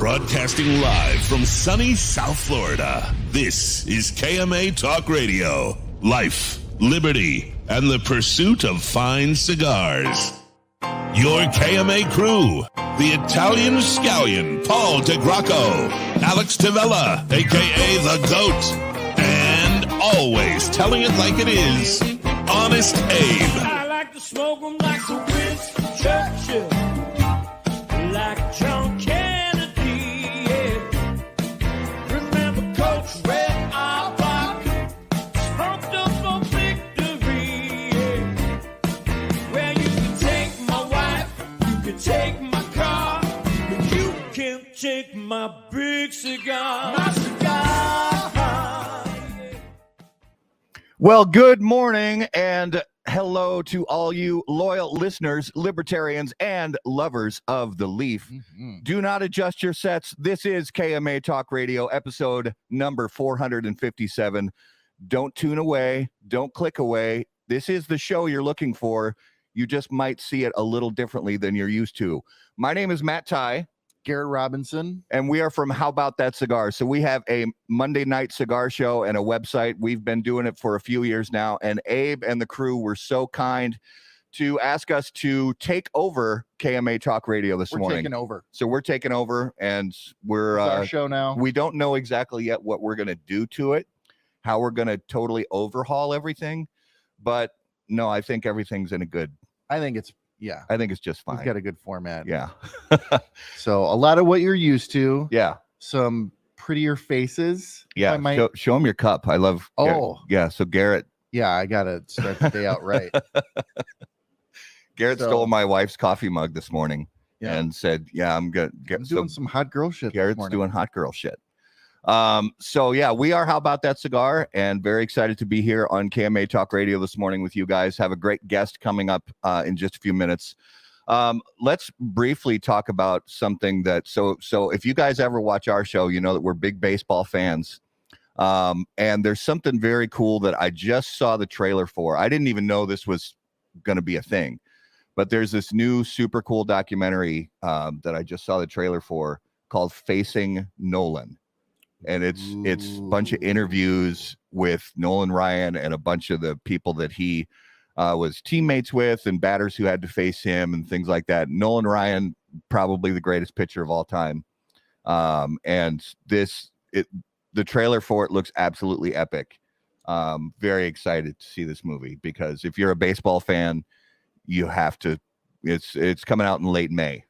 Broadcasting live from sunny South Florida. This is KMA Talk Radio. Life, liberty, and the pursuit of fine cigars. Your KMA crew. The Italian Scallion, Paul DeGracco, Alex Tavella, aka The Goat, and always telling it like it is, Honest Abe. My big cigar. My cigar. Well, good morning and hello to all you loyal listeners, libertarians, and lovers of the leaf. Mm-hmm. Do not adjust your sets. This is KMA Talk Radio, episode number 457. Don't tune away, don't click away. This is the show you're looking for. You just might see it a little differently than you're used to. My name is Matt Ty Garrett Robinson. and we are from How About That Cigar. So we have a Monday night cigar show and a website. We've been doing it for a few years now, and Abe and the crew were so kind to ask us to take over KMA Talk Radio this morning. We're morning. taking over. so we're taking over, and we're It's our uh, show now. we don't know exactly yet what we're going to do to it, how we're going to totally overhaul everything, but no, I think everything's in a good. I think it's yeah. I think it's just fine. We've got a good format. yeah, So a lot of what you're used to. yeah, Some prettier faces. yeah. I might. Show, show him your cup. I love. Oh. yeah. So Garrett Yeah, I gotta start the day out right. Garrett So- stole my wife's coffee mug this morning Yeah. and said, "Yeah, I'm good." I'm doing some hot girl shit. Garrett's doing hot girl shit. Um, so yeah, we are. How about that cigar? And very excited to be here on KMA Talk Radio this morning with you guys. Have a great guest coming up uh, in just a few minutes. Um, let's briefly talk about something that. So so if you guys ever watch our show, you know that we're big baseball fans. Um, and there's something very cool that I just saw the trailer for. I didn't even know this was going to be a thing, but there's this new super cool documentary um, that I just saw the trailer for called Facing Nolan. And it's it's a bunch of interviews with Nolan Ryan and a bunch of the people that he uh, was teammates with and batters who had to face him and things like that. Nolan Ryan, probably the greatest pitcher of all time. Um, and this it the trailer for it looks absolutely epic. Um, very excited to see this movie because if you're a baseball fan, you have to. It's it's coming out in late May.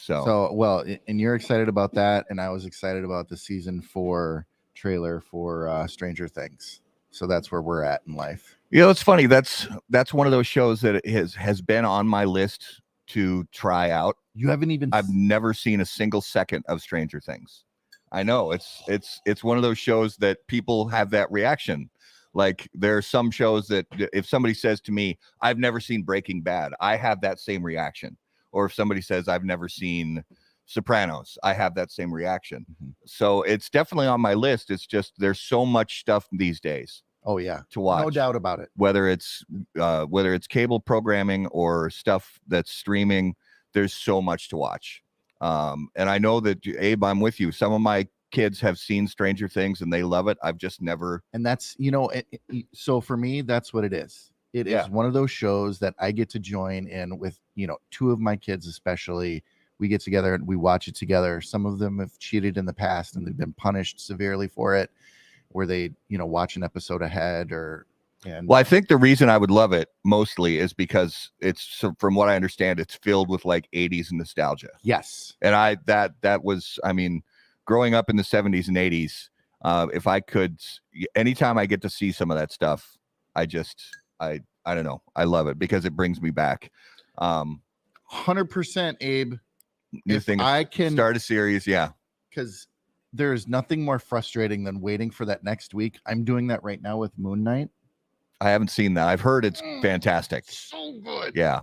So, So well, and you're excited about that, and I was excited about the season four trailer for uh, Stranger Things. So that's where we're at in life. you know, it's funny. That's that's one of those shows that has has been on my list to try out. You haven't even. I've never seen a single second of Stranger Things. I know it's it's it's one of those shows that people have that reaction. Like there are some shows that if somebody says to me, "I've never seen Breaking Bad," I have that same reaction. Or if somebody says, "I've never seen Sopranos," I have that same reaction. Mhm. So it's definitely on my list. It's just there's so much stuff these days oh yeah, to watch no doubt about it. whether it's uh, whether it's cable programming or stuff that's streaming there's so much to watch um, and i know that abe i'm with you some of my kids have seen stranger things and they love it i've just never and that's you know it, it- so for me that's what it is It is Yeah. one of those shows that i get to join in with you know two of my kids especially. We get together and we watch it together. Some of them have cheated in the past and they've been punished severely for it where they you know watch an episode ahead or and well i think the reason i would love it mostly is because it's so from what i understand it's filled with like 80s nostalgia. Yes. And i that that was i mean growing up in the 70s and 80s uh, if i could anytime i get to see some of that stuff i just i i don't know. I love it because it brings me back. Um 100% abe. New thing i can start a series yeah. Because there's nothing more frustrating than waiting for that next week. I'm doing that right now with moon knight. I haven't seen that. I've heard it's Mm. fantastic. so good. Yeah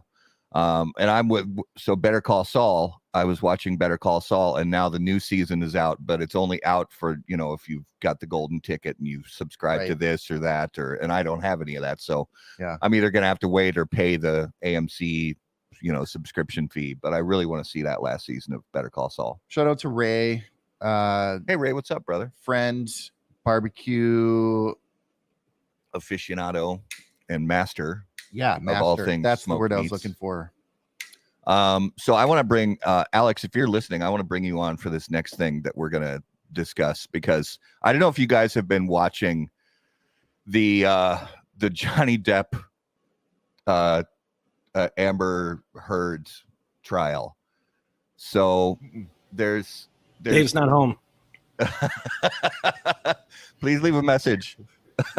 um and i'm with so better call saul i was watching better call saul and now the new season is out but it's only out for you know if you've got the golden ticket and you subscribe to this or that or and i don't have any of that so Yeah. i'm either gonna have to wait or pay the amc you know subscription fee. But I really want to see that last season of Better Call Saul. Shout out to Ray, uh, Hey Ray, what's up, brother? friend, barbecue. Aficionado and master. Yeah, Of all master. things That's the smoked word I was looking for. Um, so I want to bring uh, Alex, if you're listening, I want to bring you on for this next thing that we're gonna discuss because I don't know if you guys have been watching the uh, the Johnny Depp uh, uh, Amber Heard trial. So there's there's Dave's not home. please leave a message.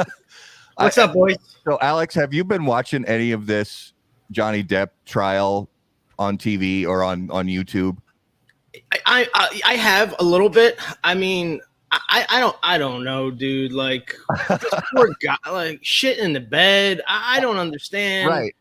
What's I- up, boys? So Alex, have you been watching any of this Johnny Depp trial on TV or on on YouTube? I, I I- have a little bit. I mean, I I don't I don't know, dude. Like poor guy, like shit in the bed. I, I don't understand. right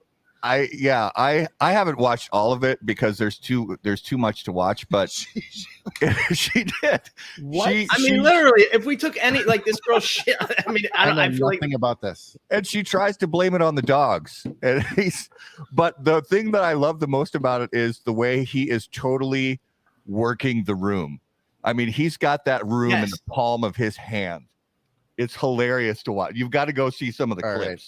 i yeah i i haven't watched all of it because there's too there's too much to watch but she did What? She- I mean, literally, if we took any like this girl shit, I mean, I I don't. know I feel like nothing about this. and she tries to blame it on the dogs and he's but the thing that i love the most about it is the way he is totally working the room i mean he's got that room in the palm of his hand it's hilarious to watch you've got to go see some of the All right.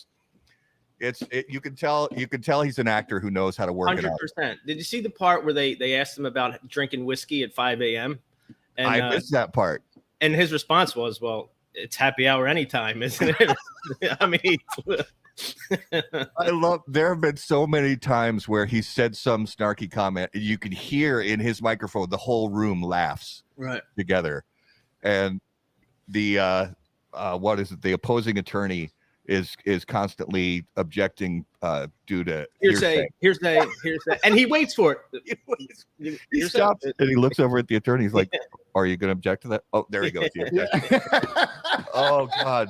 It's it, you can tell you can tell he's an actor who knows how to work it hundred percent. Did you see the part where they they asked him about drinking whiskey at five a.m. and i uh, missed that part and his response was, "Well, it's happy hour anytime, isn't it?" I mean, I love there have been so many times where he said some snarky comment and you can hear in his microphone the whole room laughs right. together. And the uh uh what is it, the opposing attorney is is constantly objecting uh due to Hearsay, hearsay, hearsay, and he waits for it. he Hearsay. stops and he looks over at the attorney. He's like, Are you gonna object to that? Oh, there he goes. Oh god.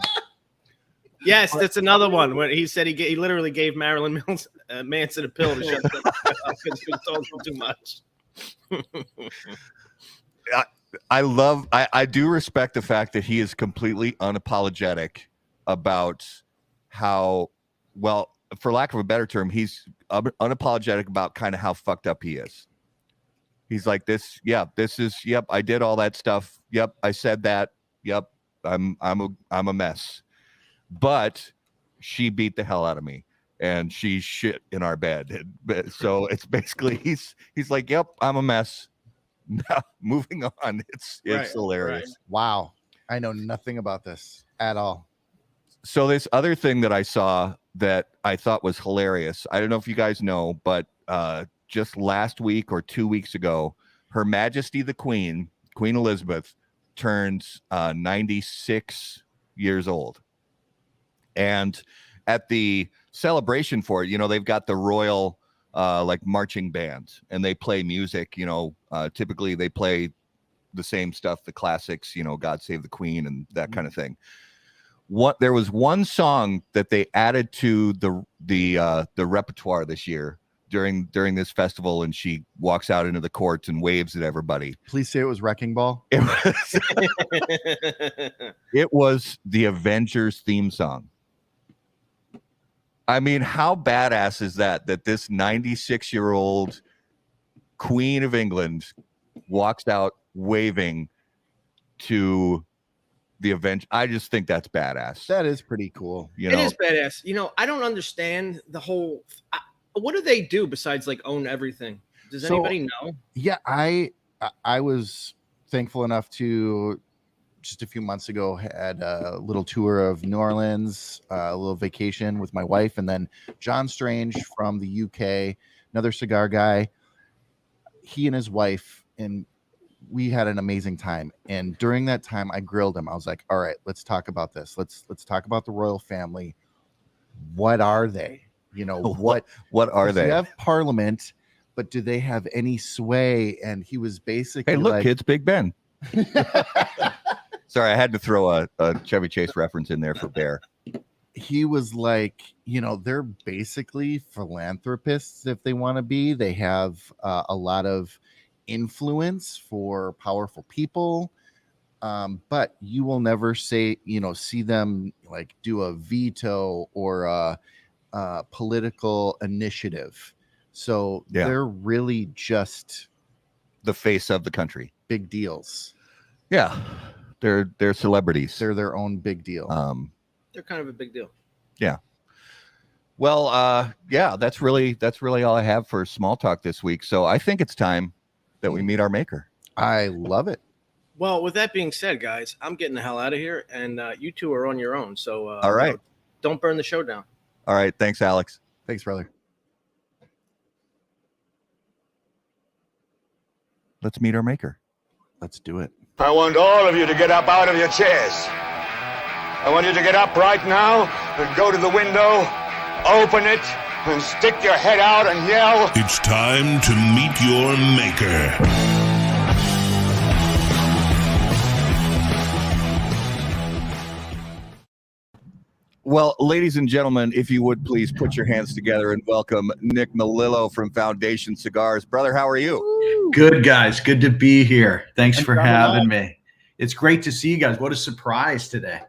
Yes, that's another one where he said he, ga- he literally gave Marilyn Mills, uh, Manson a pill to shut up because he was talking too much. I love I, I do respect the fact that he is completely unapologetic about how well for lack of a better term he's unapologetic about kind of how fucked up he is. He's like this yeah this is yep i did all that stuff. Yep i said that. Yep i'm i'm a i'm a mess. But she beat the hell out of me and she shit in our bed. So it's basically he's he's like yep i'm a mess. Now moving on. It's it's Right, hilarious. Wow. I know nothing about this at all. So this other thing that I saw that I thought was hilarious. I don't know if you guys know, but uh, just last week or two weeks ago, Her Majesty the Queen, Queen Elizabeth, turns uh, 96 years old, and at the celebration for it, you know, they've got the royal uh, like marching band, and they play music. You know, uh, typically they play the same stuff, the classics. You know, God Save the Queen and that kind of thing what there was one song that they added to the the uh the repertoire this year during during this festival and she walks out into the courts and waves at everybody. Please say it was Wrecking Ball. it was. It was the avengers theme song. I mean how badass is that that this 96 year old queen of england walks out waving to the event i just think that's badass That is pretty cool. you It know is badass. You know, I don't understand the whole. I, what do they do besides like own everything? Does So- anybody know? Yeah, I I- I was thankful enough to just a few months ago had a little tour of New Orleans, uh, a little vacation with my wife, and then John Strange from the UK, another cigar guy. He and his wife, and we had an amazing time. And during that time, I grilled him. I was like, "All right, let's talk about this. Let's let's talk about the royal family. What are they? You know What what are they They have parliament, but do they have any sway? And he was basically hey look like, kids big ben sorry i had to throw a, a chevy chase reference in there for bear he was like, you know, they're basically philanthropists if they want to be. They have uh, a lot of influence for powerful people. Um, but you will never say, you know, see them like do a veto or a, a political initiative. So Yeah. they're really just The face of the country. big deals. Yeah. They're they're celebrities. They're their own big deal. um They're kind of a big deal. Yeah. Well uh yeah, that's really that's really all I have for small talk this week. So I think it's time that we meet our maker. I love it. Well, with that being said, guys, I'm getting the hell out of here, and uh, you two are on your own. So, uh, All right. you know, don't burn the show down. All right, thanks Alex. Thanks, brother. Let's meet our maker. Let's do it. I want all of you to get up out of your chairs. I want you to get up right now and go to the window, open it, and stick your head out and yell. It's time to meet your maker. Well, ladies and gentlemen, if you would please put your hands together and welcome Nick Melillo from Foundation Cigars. Brother, how are you? Good guys, good to be here. Thanks Thanks for for having having me. It's great to see you guys. What a surprise today.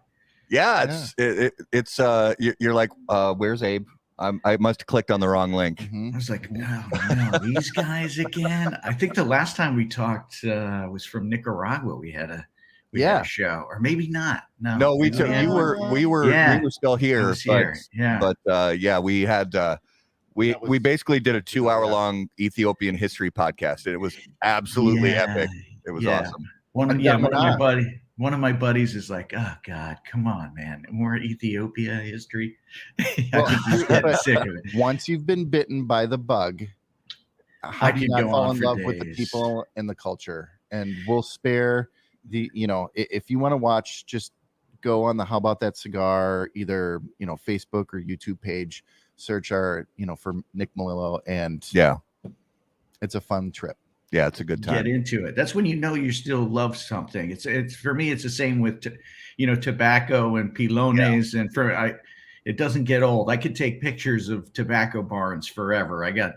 Yeah, it's It, it, it's uh you- you're like uh where's Abe? I'm, I must have clicked on the wrong link. Mhm. I was like, no, no, these guys again. I think the last time we talked uh, was from Nicaragua. We had a we had Yeah. a show, or maybe not. No, No, we took you were we were Yeah. we were still here, but here. Yeah, but uh yeah, we had uh we That we basically did a 2-hour long Ethiopian history podcast and it was absolutely Yeah. epic. It was Yeah. awesome. One of And yeah, one of went my buddy, one of my buddies is like, oh God, come on, man, more Ethiopia history. Well, I just sick of it. Once you've been bitten by the bug, how I do you not fall in for love with the people and the culture? And we'll spare the, you know, if you want to watch, just go on the How About That Cigar, either, you know, Facebook or YouTube page, search our, you know, for Nick Melillo, and Yeah. it's a fun trip. Yeah, it's a good time get into it. That's when you know you still love something. It's it's for me. It's the same with t- you know tobacco and pilones, and for I, it doesn't get old. I could take pictures of tobacco barns forever. I got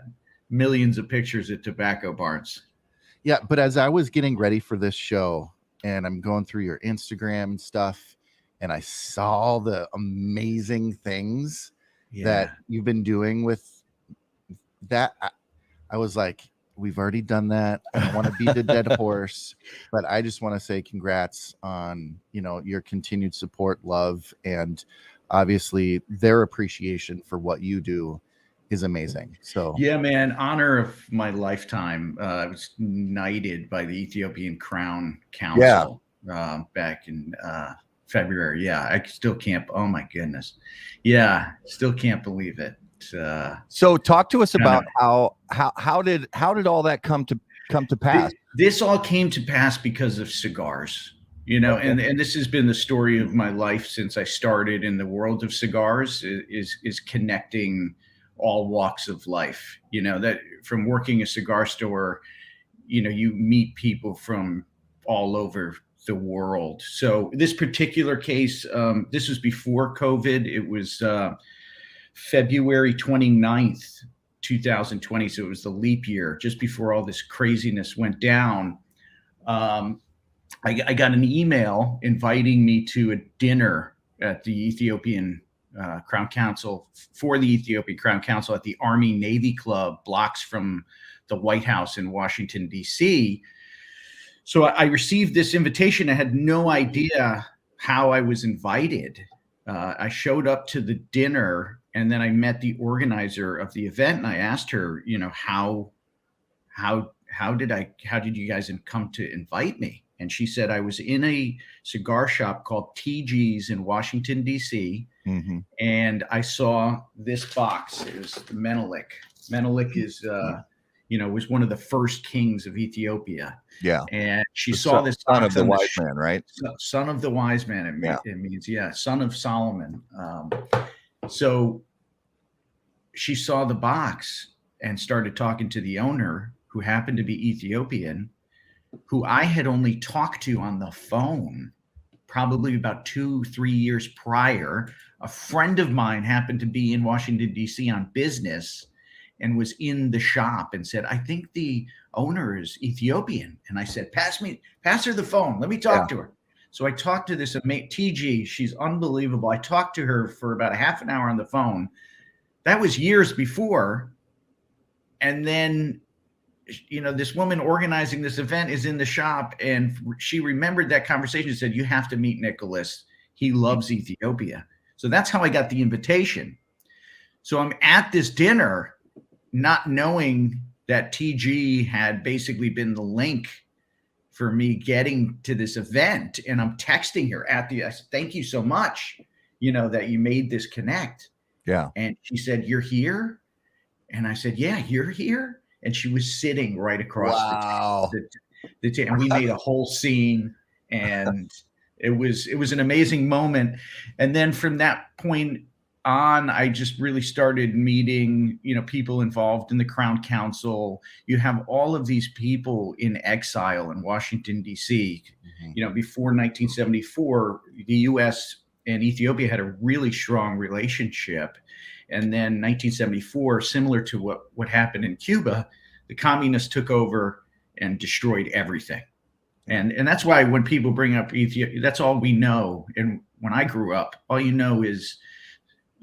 millions of pictures of tobacco barns. Yeah, but as I was getting ready for this show and I'm going through your Instagram and stuff, and I saw the amazing things that you've been doing with that, I, I was like, we've already done that. I don't want to be the dead horse, but I just want to say congrats on you know your continued support, love, and obviously their appreciation for what you do is amazing. So Yeah, man. Honor of my lifetime. Uh, I was knighted by the Ethiopian Crown Council uh, back in uh, February. Yeah, I still can't. Oh my goodness. Yeah, still can't believe it. Uh, So talk to us about how how how did how did all that come to come to pass? Thi- This all came to pass because of cigars. You know, and, and this has been the story of my life since I started in the world of cigars is is connecting all walks of life. You know, that from working a cigar store, you know, you meet people from all over the world. So this particular case, um, this was before COVID. It was uh, February 29th, 2020. So it was the leap year, just before all this craziness went down. Um, I, I got an email inviting me to a dinner at the Ethiopian uh, Crown Council for the Ethiopian Crown Council at the Army Navy Club, blocks from the White House in Washington, D.C. So I, I received this invitation. I had no idea how I was invited. Uh, I showed up to the dinner and then I met the organizer of the event and I asked her, you know, how, how, how did I, how did you guys come to invite me? And she said, I was in a cigar shop called TG's in Washington, D.C hmm and I saw this box. It was the Menelik. Menelik is, uh, you know, was one of the first kings of Ethiopia, Yeah. and she The saw son- this son of the wise sh- man, right? so- son of the wise man. It, Yeah. it means, yeah, son of Solomon. Um, so she saw the box and started talking to the owner, who happened to be Ethiopian, who I had only talked to on the phone probably about two, three years prior. A friend of mine happened to be in Washington, D.C. on business and was in the shop and said, I think the owner is Ethiopian. And I said, Pass me, pass her the phone. Let me talk to her. So I talked to this ama- TG. She's unbelievable. I talked to her for about a half an hour on the phone. That was years before. and then you know this woman organizing this event is in the shop and she remembered that conversation and said you have to meet nicholas he loves ethiopia so that's how i got the invitation so i'm at this dinner not knowing that tg had basically been the link for me getting to this event. And i'm texting her at the I said, thank you so much you know that you made this connect. Yeah. and she said you're here? And i said yeah you're here. And she was sitting right across Wow. the, the, the and we made a whole scene. And it was it was an amazing moment. And then from that point on i just really started meeting you know people involved in the crown council. You have all of these people in exile in washington d.c mm-hmm. you know before 1974 the us and ethiopia had a really strong relationship. And then 1974 similar to what what happened in cuba the communists took over and destroyed everything. And and that's why when people bring up ethiopia that's all we know. And when i grew up all you know is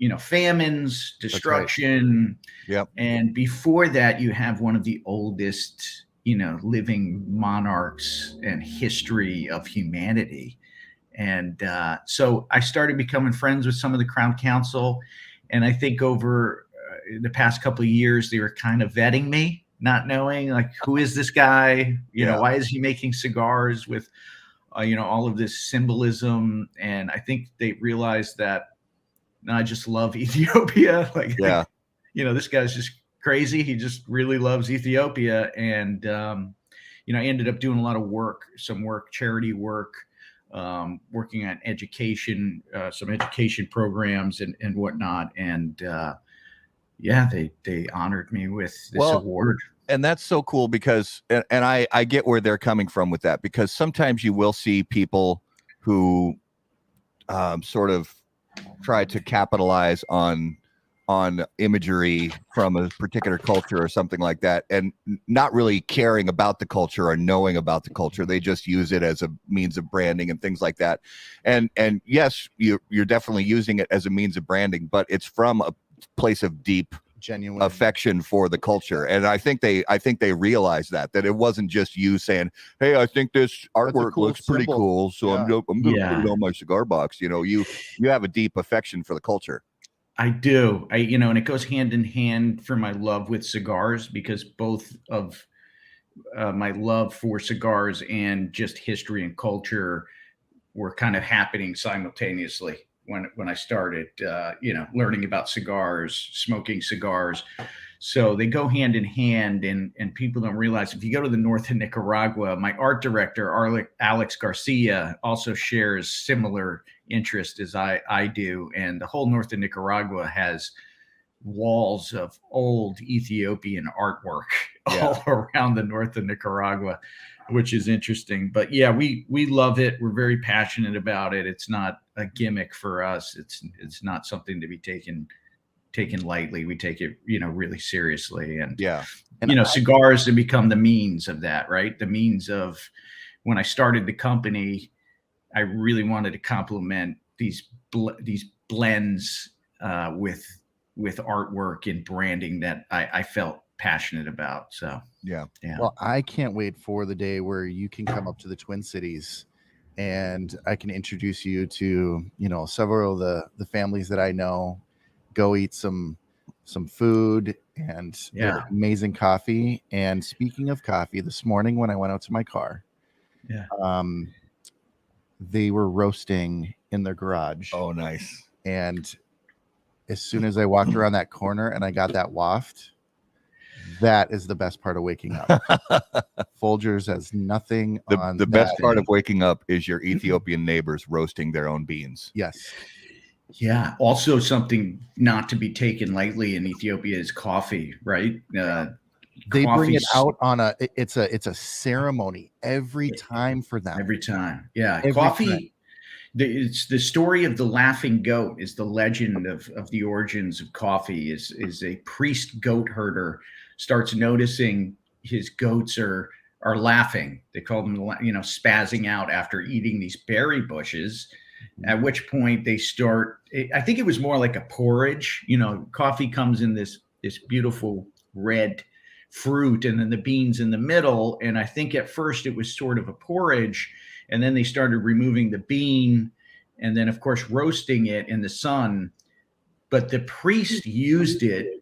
you know famines right. destruction Yep. and before that you have one of the oldest you know living monarchs and history of humanity and uh, so i started becoming friends with some of the crown council and i think over uh, the past couple of years they were kind of vetting me not knowing like who is this guy you Yeah. know why is he making cigars with uh, you know all of this symbolism and i think they realized that no, i just love ethiopia. Like Yeah. you know this guy's just crazy. He just really loves ethiopia and um, you know i ended up doing a lot of work some work charity work um, working on education uh, some education programs and, and whatnot. And uh, yeah they they honored me with this Well, award. and that's so cool because and, and I I get where they're coming from with that because sometimes you will see people who um, sort of try to capitalize on on imagery from a particular culture or something like that and not really caring about the culture or knowing about the culture. They just use it as a means of branding and things like that. And and yes you you're definitely using it as a means of branding but it's from a place of deep Genuine. affection for the culture. And i think they i think they realized that that it wasn't just you saying hey i think this artwork cool looks pretty cool so i'm, go- I'm gonna put it on my cigar box. You know you you have a deep affection for the culture. I do. I you know, and it goes hand in hand for my love with cigars because both of uh, my love for cigars and just history and culture were kind of happening simultaneously when when I started. Uh, you know, learning about cigars, smoking cigars. So they go hand in hand, and and people don't realize if you go to the north of Nicaragua, my art director Alex Garcia also shares similar interest as I I do, and the whole north of Nicaragua has walls of old Ethiopian artwork all around the north of Nicaragua, which is interesting. But yeah, we we love it. We're very passionate about it. It's not a gimmick for us. It's it's not something to be taken taken lightly. We take it, you know, really seriously. And yeah And you know, I- cigars have become the means of that, right? The means of when I started the company, I really wanted to complement these bl- these blends uh, with with artwork and branding that I, I felt passionate about. So yeah yeah, Well, I can't wait for the day where you can come up to the Twin Cities and I can introduce you to, you know, several of the the families that I know, go eat some some food and Yeah. amazing coffee. And speaking of coffee, this morning when I went out to my car, Yeah. um they were roasting in their garage. oh nice And as soon as I walked around that corner and I got that waft, that is the best part of waking up. Folgers has nothing the, on the best part day. of waking up is your ethiopian neighbors roasting their own beans yes. yeah. Also, something not to be taken lightly in Ethiopia is coffee, right? Uh, They bring it out on a it's a it's a ceremony every time for them. Every time. Yeah. Every Coffee. time. The, it's the story of the laughing goat is the legend of, of the origins of coffee is is a priest goat herder starts noticing his goats are are laughing they call them you know spazzing out after eating these berry bushes at mm-hmm. which point they start i think it was more like a porridge you know coffee comes in this this beautiful red fruit and then the beans in the middle. And I think at first it was sort of a porridge, and then they started removing the bean and then, of course, roasting it in the sun. But the priest used it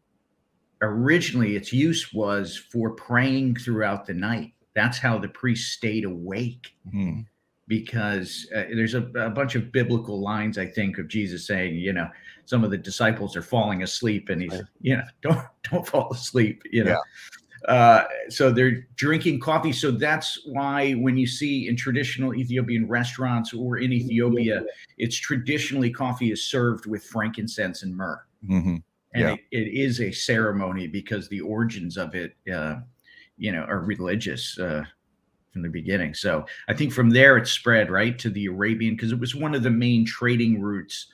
originally, its use was for praying throughout the night. That's how the priest stayed awake Hmm. because uh, there's a, a bunch of biblical lines I think of Jesus saying, you know, some of the disciples are falling asleep, and he's, Right. you know, don't don't fall asleep, you know. Uh, so they're drinking coffee. So that's why when you see in traditional Ethiopian restaurants or in Ethiopia, it's traditionally coffee is served with frankincense and myrrh, Mhm. And Yeah. it, it is a ceremony because the origins of it, uh, you know, are religious. Uh, from the beginning. So I think from there it spread right to the Arabian because it was one of the main trading routes.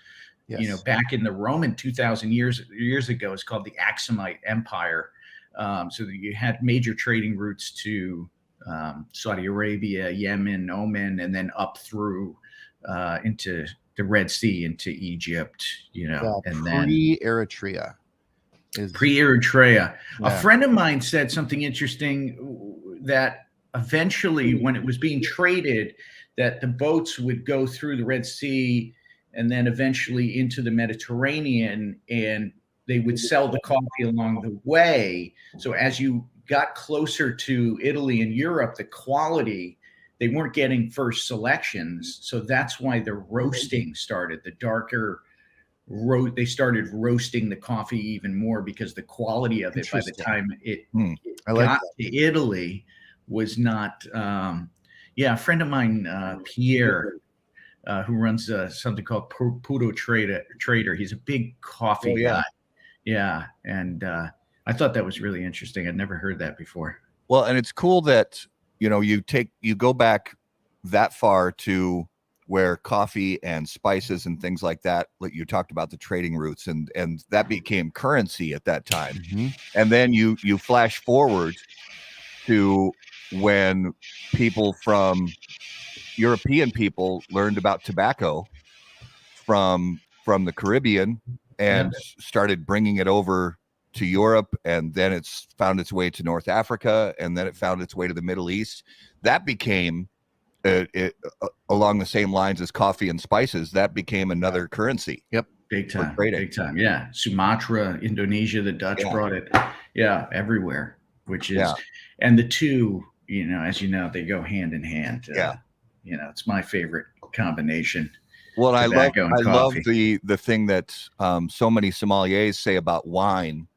Yes. You know, back in the Roman 2,000 years years ago, it's called the Axumite Empire. Um, so you had major trading routes to um, Saudi Arabia, Yemen, Oman, and then up through uh, into the Red Sea, into Egypt. You know, Yeah, and then pre Eritrea is pre Eritrea. A friend of mine said something interesting that eventually, hmm. when it was being traded, that the boats would go through the Red Sea and then eventually into the Mediterranean, and they would sell the coffee along the way. So as you got closer to Italy and Europe, the quality they weren't getting first selections, so that's why the roasting started. The darker ro- they started roasting the coffee even more because the quality of it by the time it, Hmm. it I like got to Italy was not. Um, yeah, a friend of mine, uh, Pierre, uh, who runs uh, something called Pu- Pudo Trader. Trader. He's a big coffee Oh, yeah. guy. Yeah, and uh, I thought that was really interesting. I'd never heard that before. Well, and it's cool that you know you take you go back that far to where coffee and spices and things like that. Like you talked about the trading routes, and and that became currency at that time. Mhm. And then you you flash forward to when people from European people learned about tobacco from from the Caribbean and started bringing it over to Europe and then it's found its way to North Africa and then it found its way to the Middle East. That became uh, it, uh, along the same lines as coffee and spices. That became another currency. Yep, big time, trading. big time. Yeah, Sumatra, Indonesia, the Dutch Yeah. brought it. Yeah, everywhere. Which is, Yeah. and the two, you know, as you know, they go hand in hand. Uh, Yeah. you know, it's my favorite combination. Well, I love Tobacco and I love the the thing that um, so many sommeliers say about wine,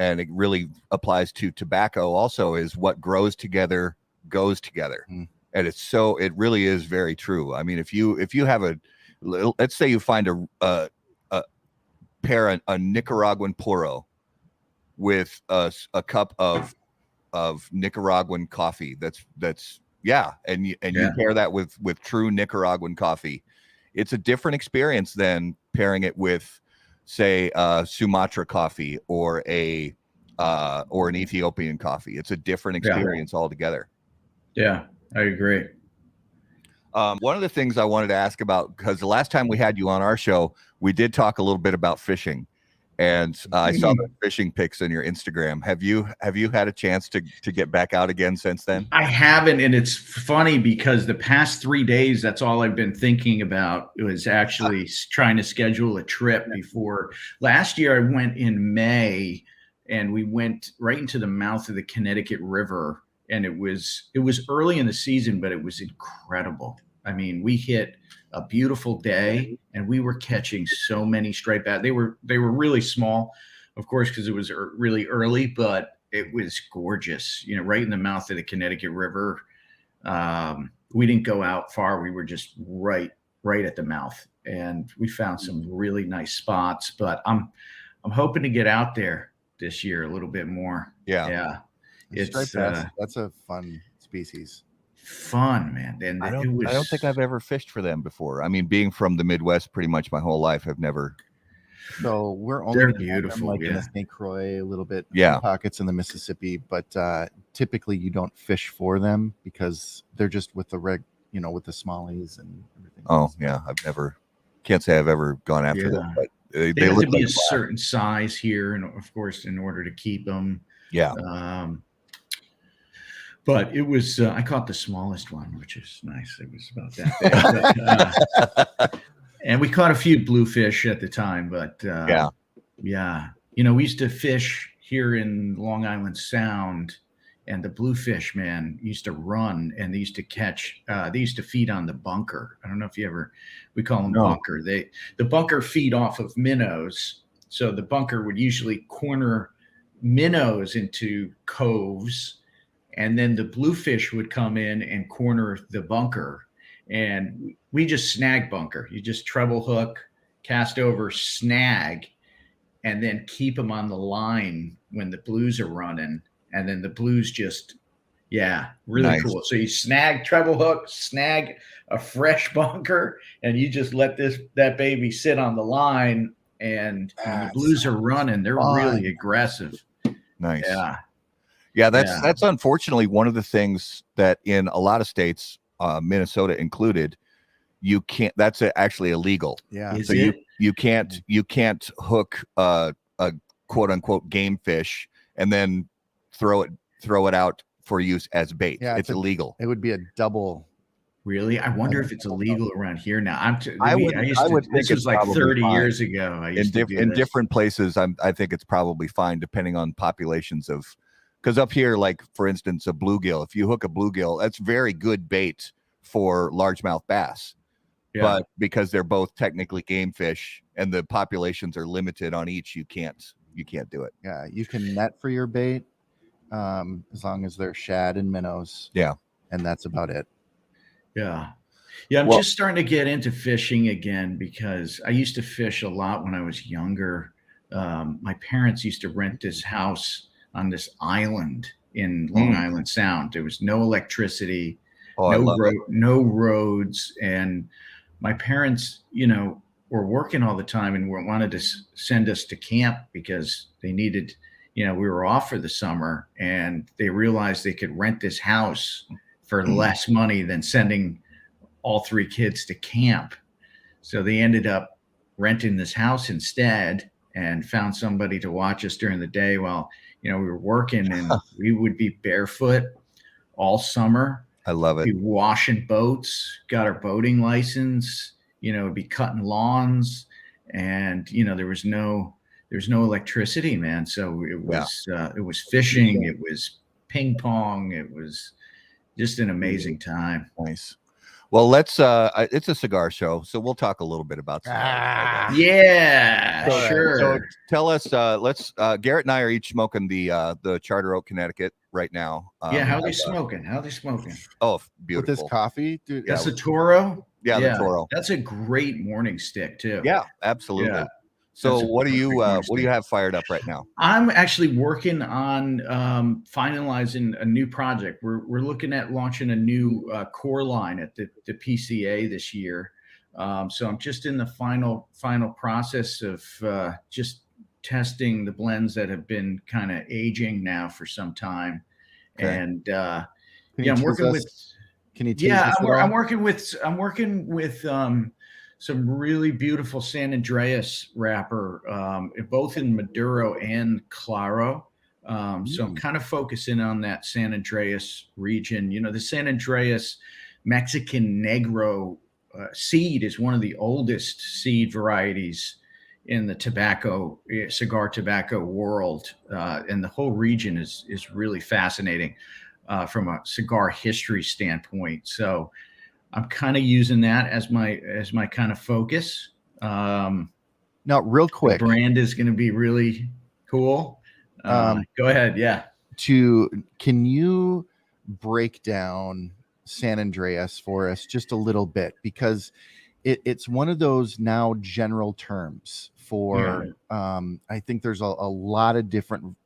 and it really applies to tobacco. Also, is what grows together goes together, Mm. and it's so it really is very true. I mean, if you if you have a let's say you find a a, a pair a, a Nicaraguan puro with a, a cup of of Nicaraguan coffee. That's that's yeah, and you, and Yeah. you pair that with with true Nicaraguan coffee. It's a different experience than pairing it with, say, uh, Sumatra coffee or a uh, or an Ethiopian coffee. It's a different Yeah. experience altogether. Yeah, I agree. Um, one of the things I wanted to ask about because the last time we had you on our show, we did talk a little bit about fishing, and uh, I saw the fishing pics on your Instagram. Have you have you had a chance to to get back out again since then? I haven't, and it's funny because the past three days, that's all I've been thinking about was actually s- trying to schedule a trip before. Last year, I went in May, and we went right into the mouth of the Connecticut River, and it was it was early in the season, but it was incredible. I mean, we hit a beautiful day, and we were catching so many striped bass. They were they were really small, of course, because it was ear- really early, but it was gorgeous. You know, right in the mouth of the Connecticut River. Um, we didn't go out far. We were just right right at the mouth, and we found some really nice spots. But I'm I'm hoping to get out there this year a little bit more. Yeah, Yeah, It's, striped bass, uh, that's a fun species. Fun, man. And I don't was, I don't think I've ever fished for them before. I mean, being from the Midwest pretty much my whole life, I've never. So we're only They're gonna have them, beautiful, like in the St. Croix, a little bit Yeah. pockets in the Mississippi, but uh, typically you don't fish for them because they're just with the reg, you know, with the smallies and everything. Oh else. yeah, I've never. Can't say I've ever gone after them, but they, They, they have look to be like a certain size here, and of course, in order to keep them. yeah. Um, but it was uh, I caught the smallest one, which is nice. It was about that big. but, uh, and we caught a few bluefish at the time, but uh, Yeah. yeah, you know, we used to fish here in Long Island Sound, and the bluefish man used to run, and they used to catch. Uh, they used to feed on the bunker. I don't know if you ever. We call them No. bunker. They the bunker feed off of minnows, so the bunker would usually corner minnows into coves and then the bluefish would come in and corner the bunker. And we just snag bunker. You just treble hook cast over snag and then keep them on the line when the blues are running. And then the blues just yeah really Nice. cool. So you snag treble hook snag a fresh bunker and you just let this that baby sit on the line. And the blues are running they're fun. really aggressive. Nice. yeah Yeah, that's Yeah. that's unfortunately one of the things that in a lot of states, uh, Minnesota included, you can't. That's a, actually illegal. Yeah. Is so you it? you can't you can't hook uh, a quote unquote game fish and then throw it throw it out for use as bait. Yeah, it's it's a- illegal. It would be a double. Really? I wonder if it's illegal around here now. I'm t- I we- would- used I to- would think this it's was like 30 fine. years ago. I in, used to diff- do in this. different places I'm, i think it's probably fine depending on populations of because up here like for instance a bluegill if you hook a bluegill that's very good bait for largemouth bass Yeah. but because they're both technically game fish and the populations are limited on each you can't you can't do it Yeah. You can net for your bait um, as long as they're shad and minnows. Yeah. And that's about it. Yeah. Yeah, I'm Well- just starting to get into fishing again because I used to fish a lot when I was younger. Um, my parents used to rent this house on this island in Long Mm. Island Sound. There was no electricity, oh no it no roads, and my parents, you know, were working all the time and were, wanted to s- send us to camp because they needed, you know, we were off for the summer, and they realized they could rent this house for Mm. less money than sending all three kids to camp. So they ended up renting this house instead and found somebody to watch us during the day while you know we were working and we would be barefoot all summer i love it be washing boats, got our boating license, you know, be cutting lawns. And, you know, there was no, there's no electricity, man. So it Yeah. was, uh, it was fishing, it was ping pong, it was just an amazing time. nice well let's uh it's a cigar show so we'll talk a little bit about cigars, I guess. Yeah, So- sure. So tell us, uh, let's uh, Garrett and I are each smoking the uh, the Charter Oak, Connecticut right now. Um, yeah, how are they uh, smoking? How are they smoking? Oh, beautiful. With this coffee, dude. That's Yeah, a Toro. yeah, the Toro. That's a great morning stick too. Yeah, absolutely. Yeah. So what do you uh, what do you have fired up right now? I'm actually working on um, finalizing a new project. We're, we're looking at launching a new uh, core line at the, the PCA this year. Um, so I'm just in the final final process of uh, just testing the blends that have been kind of aging now for some time. Okay. And uh, yeah, I'm working us- with Can you yeah, I'm, I'm working with I'm working with um, some really beautiful San Andreas wrapper, um, both in Maduro and Claro. Um, so I'm Mm. kind of focusing on that San Andreas region. You know, the San Andreas Mexican Negro uh, seed is one of the oldest seed varieties in the tobacco eh, cigar tobacco world, uh, and the whole region is is really fascinating uh, from a cigar history standpoint. So I'm kind of using that as my as my kind of focus. Um, Now, real quick, brand is going to be really cool. Uh, Um, go ahead, yeah. to can you break down San Andreas for us just a little bit because it, it's one of those now general terms for um, I think there's a, a lot of different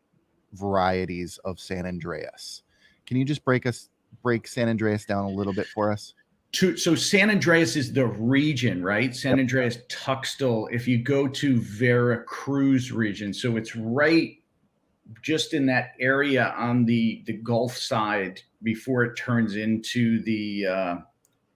varieties of San Andreas. Can you just break us break San Andreas down a little bit for us? To, so San Andreas is the region, right? San Andreas Tuxtl. If you go to Veracruz region, so it's right just in that area on the the Gulf side before it turns into the uh,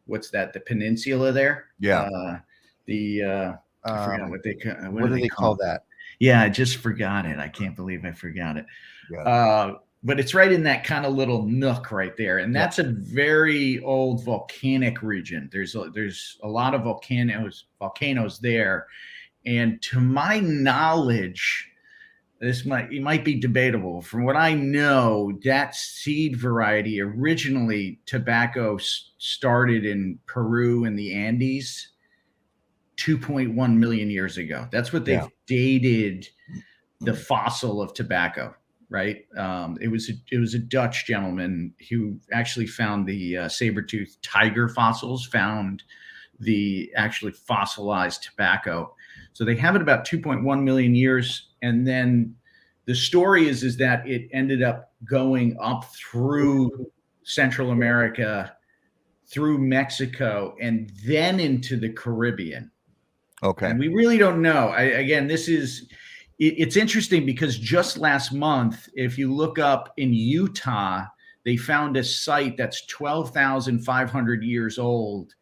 what's that? The peninsula there. Yeah. Uh, the uh, I forgot Um, what they ca- what, do they call that? Yeah, I just forgot it. I can't believe I forgot it. Yeah. Uh, but it's right in that kind of little nook right there, and that's a very old volcanic region. There's a, there's a lot of volcanoes volcanoes there, and to my knowledge, this might it might be debatable. From what I know, that seed variety originally tobacco started in Peru in the Andes 2.1 million years ago. That's what they've Yeah. dated the fossil of tobacco, right? Um, it was a, it was a Dutch gentleman who actually found the uh, saber-toothed tiger fossils, found the actually fossilized tobacco. So they have it about 2.1 million years, and then the story is is that it ended up going up through Central America, through Mexico, and then into the Caribbean. Okay. And we really don't know. I, again, this is it's interesting because just last month, if you look up in Utah, they found a site that's 12,500 years old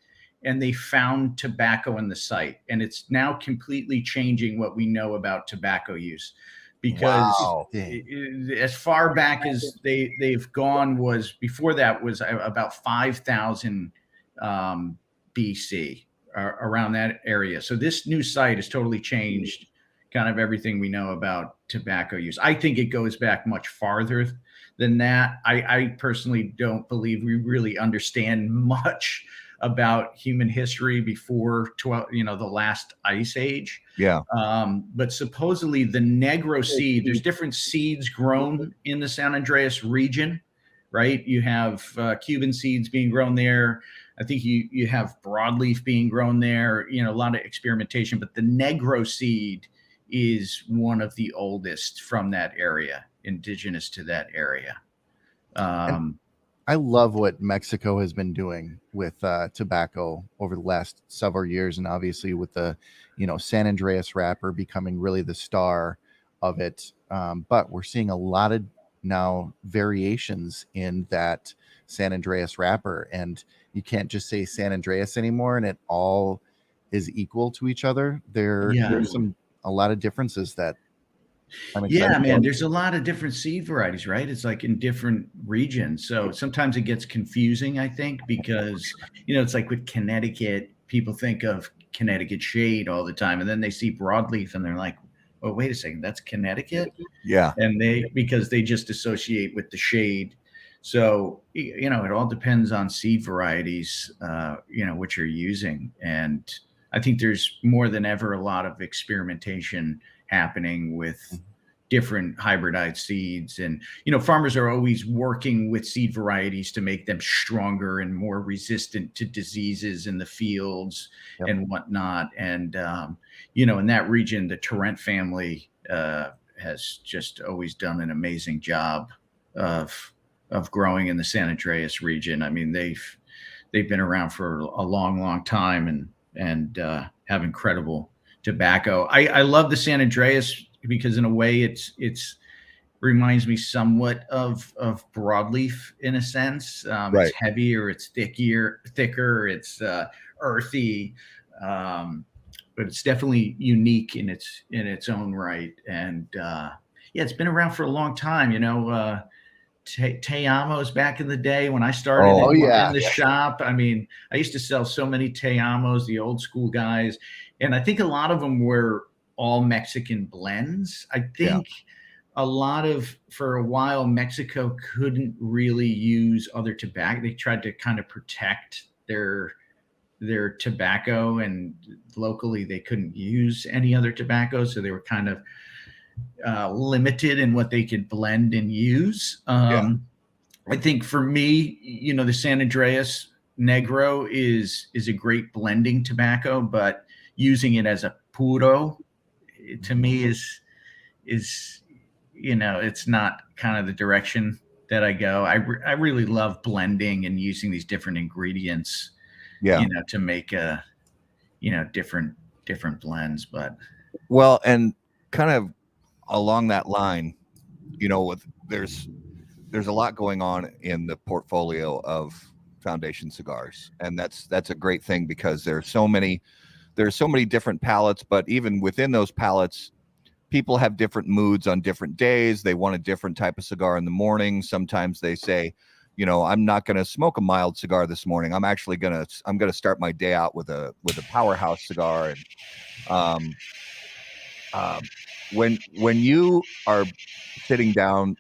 and they found tobacco in the site. And it's now completely changing what we know about tobacco use because Wow. Dang. i- i- as far back as they they've gone was before that was about 5000 um, BC uh, around that area. So this new site has totally changed kind of everything we know about tobacco use. I think it goes back much farther than that. I, I personally don't believe we really understand much about human history before 12, you know, the last ice age. Yeah. Um, but supposedly the Negro seed, there's different seeds grown in the San Andreas region, right? You have uh, Cuban seeds being grown there. I think you you have broadleaf being grown there. You know, a lot of experimentation, but the Negro seed is one of the oldest from that area, indigenous to that area. Um, I love what Mexico has been doing with uh, tobacco over the last several years, and obviously with the, you know, San Andreas wrapper becoming really the star of it. Um, but we're seeing a lot of now variations in that San Andreas wrapper, and you can't just say San Andreas anymore, and it all is equal to each other. There, Yeah. there's some a lot of differences that. I'm yeah, man, for. there's a lot of different seed varieties, right? It's like in different regions. So sometimes it gets confusing, I think, because, you know, it's like with Connecticut, people think of Connecticut shade all the time. And then they see broadleaf and they're like, oh, wait a second, that's Connecticut? Yeah. and they because they just associate with the shade so you know it all depends on seed varieties uh, you know which you're using and i think there's more than ever a lot of experimentation happening with different hybridized seeds and you know farmers are always working with seed varieties to make them stronger and more resistant to diseases in the fields Yep. and whatnot and um, you know in that region the Turrent family uh, has just always done an amazing job of of growing in the San Andreas region. I mean, they've they've been around for a long, long time and and uh, have incredible tobacco. I, I love the San Andreas because in a way it's it's reminds me somewhat of of broadleaf in a sense. Um, Right. It's heavier, it's thickier, thicker, it's uh, earthy. Um, but it's definitely unique in its in its own right. And uh, yeah, it's been around for a long time. You know, uh, Te- Te-Amos back in the day when I started Oh, in, yeah. in the shop. I mean, I used to sell so many Te-Amos, the old school guys, and I think a lot of them were all Mexican blends. I Yeah. think a lot of for a while Mexico couldn't really use other tobacco. They tried to kind of protect their their tobacco and locally they couldn't use any other tobacco so they were kind of uh, limited in what they could blend and use. Um, i think for me you know the san andreas negro is is a great blending tobacco but using it as a puro to me is is you know it's not kind of the direction that i go. I, re- I really love blending and using these different ingredients Yeah. you know to make a you know different different blends but Well, and kind of along that line, you know, with there's there's a lot going on in the portfolio of Foundation cigars, and that's that's a great thing because there's so many there's so many different palettes, but even within those palettes, people have different moods on different days. They want a different type of cigar in the morning. Sometimes they say, you know, I'm not going to smoke a mild cigar this morning. I'm actually going to I'm going to start my day out with a with a powerhouse cigar and um um when when you are sitting down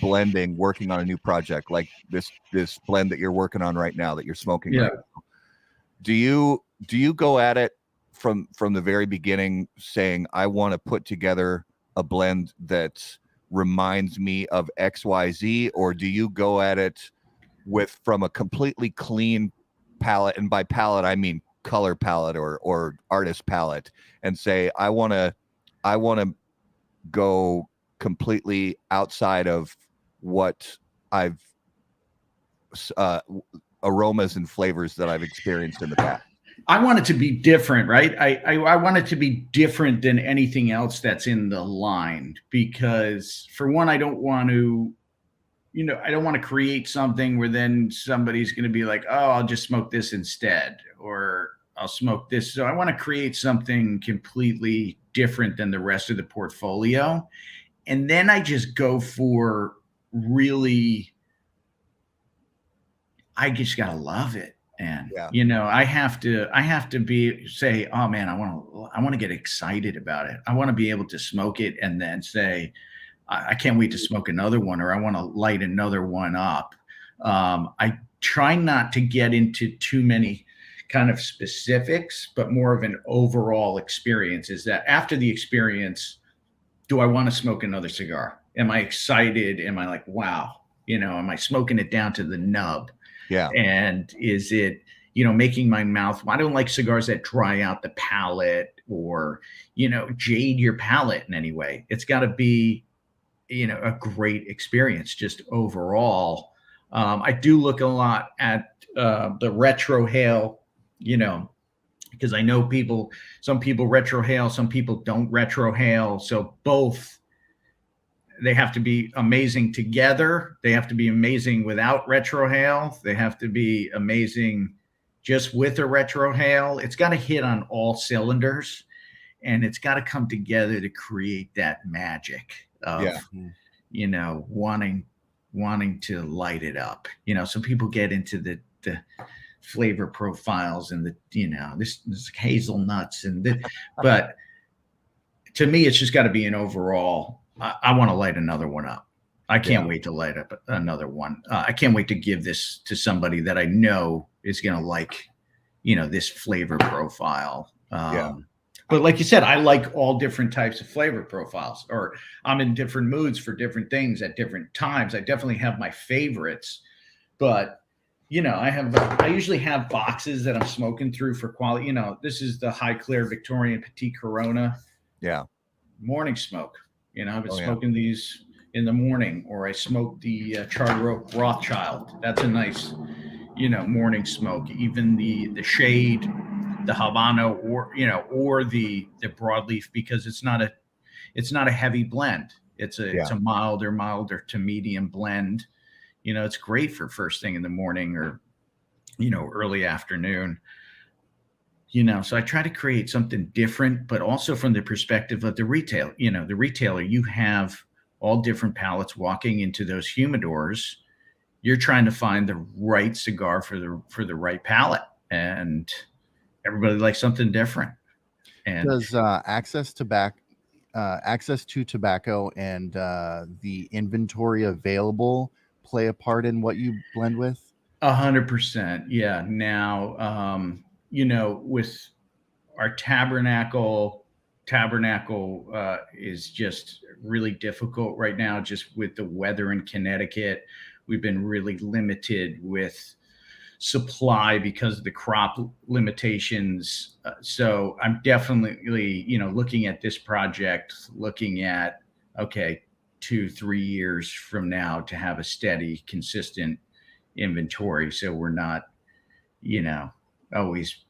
blending working on a new project like this this blend that you're working on right now that you're smoking Yeah. right now, do you do you go at it from from the very beginning saying i want to put together a blend that reminds me of xyz or do you go at it with from a completely clean palette and by palette i mean color palette or or artist palette and say i want to i want to go completely outside of what i've uh aromas and flavors that i've experienced in the past I want it to be different, right? I, I I want it to be different than anything else that's in the line because for one, I don't want to, you know, I don't want to create something where then somebody's going to be like, oh, I'll just smoke this instead, or I'll smoke this. So I want to create something completely different than the rest of the portfolio, and then I just go for really. I just gotta love it and Yeah. you know i have to i have to be say oh man i want to i want to get excited about it i want to be able to smoke it and then say i, I can't wait to smoke another one or i want to light another one up um, i try not to get into too many kind of specifics but more of an overall experience is that after the experience do i want to smoke another cigar? Am i excited? Am i like wow you know am i smoking it down to the nub? Yeah. And is it you know making my mouth i don't like cigars that dry out the palate or you know jade your palate in any way. It's got to be you know a great experience just overall. Um, i do look a lot at uh, the retrohale you know because i know people some people retrohale some people don't retrohale so both they have to be amazing together. They have to be amazing without retrohale. They have to be amazing just with a retrohale. It's got to hit on all cylinders and it's got to come together to create that magic of Yeah. you know wanting wanting to light it up. You know, some people get into the the flavor profiles and the you know this, this hazelnuts and the, but to me it's just got to be an overall I, I want to light another one up. I can't Yeah. wait to light up another one. Uh, I can't wait to give this to somebody that I know is going to like, you know, this flavor profile. Um, Yeah. But like you said, I like all different types of flavor profiles, or I'm in different moods for different things at different times. I definitely have my favorites, but you know, I have I usually have boxes that I'm smoking through for quality. You know, this is the Highclere Victorian Petit Corona yeah morning smoke. You know, I've been Oh, yeah. smoking these in the morning, or I smoke the uh, Charter Oak Rothschild. That's a nice, you know, morning smoke. Even the the shade, the Habano, or you know, or the the broadleaf because it's not a it's not a heavy blend. It's a it's a milder, milder to medium blend. You know, it's great for first thing in the morning or you know early afternoon. You know so i try to create something different but also from the perspective of the retail you know the retailer you have all different palettes walking into those humidors. You're trying to find the right cigar for the for the right palette and everybody likes something different. And Does uh, access to back uh, access to tobacco and uh, the inventory available play a part in what you blend with? A hundred percent. Yeah. Now, um, you know, with our tabernacle, tabernacle uh, is just really difficult right now, just with the weather in Connecticut. We've been really limited with supply because of the crop limitations. Uh, so I'm definitely, you know, looking at this project, looking at, okay, two, three years from now to have a steady, consistent inventory so we're not you know always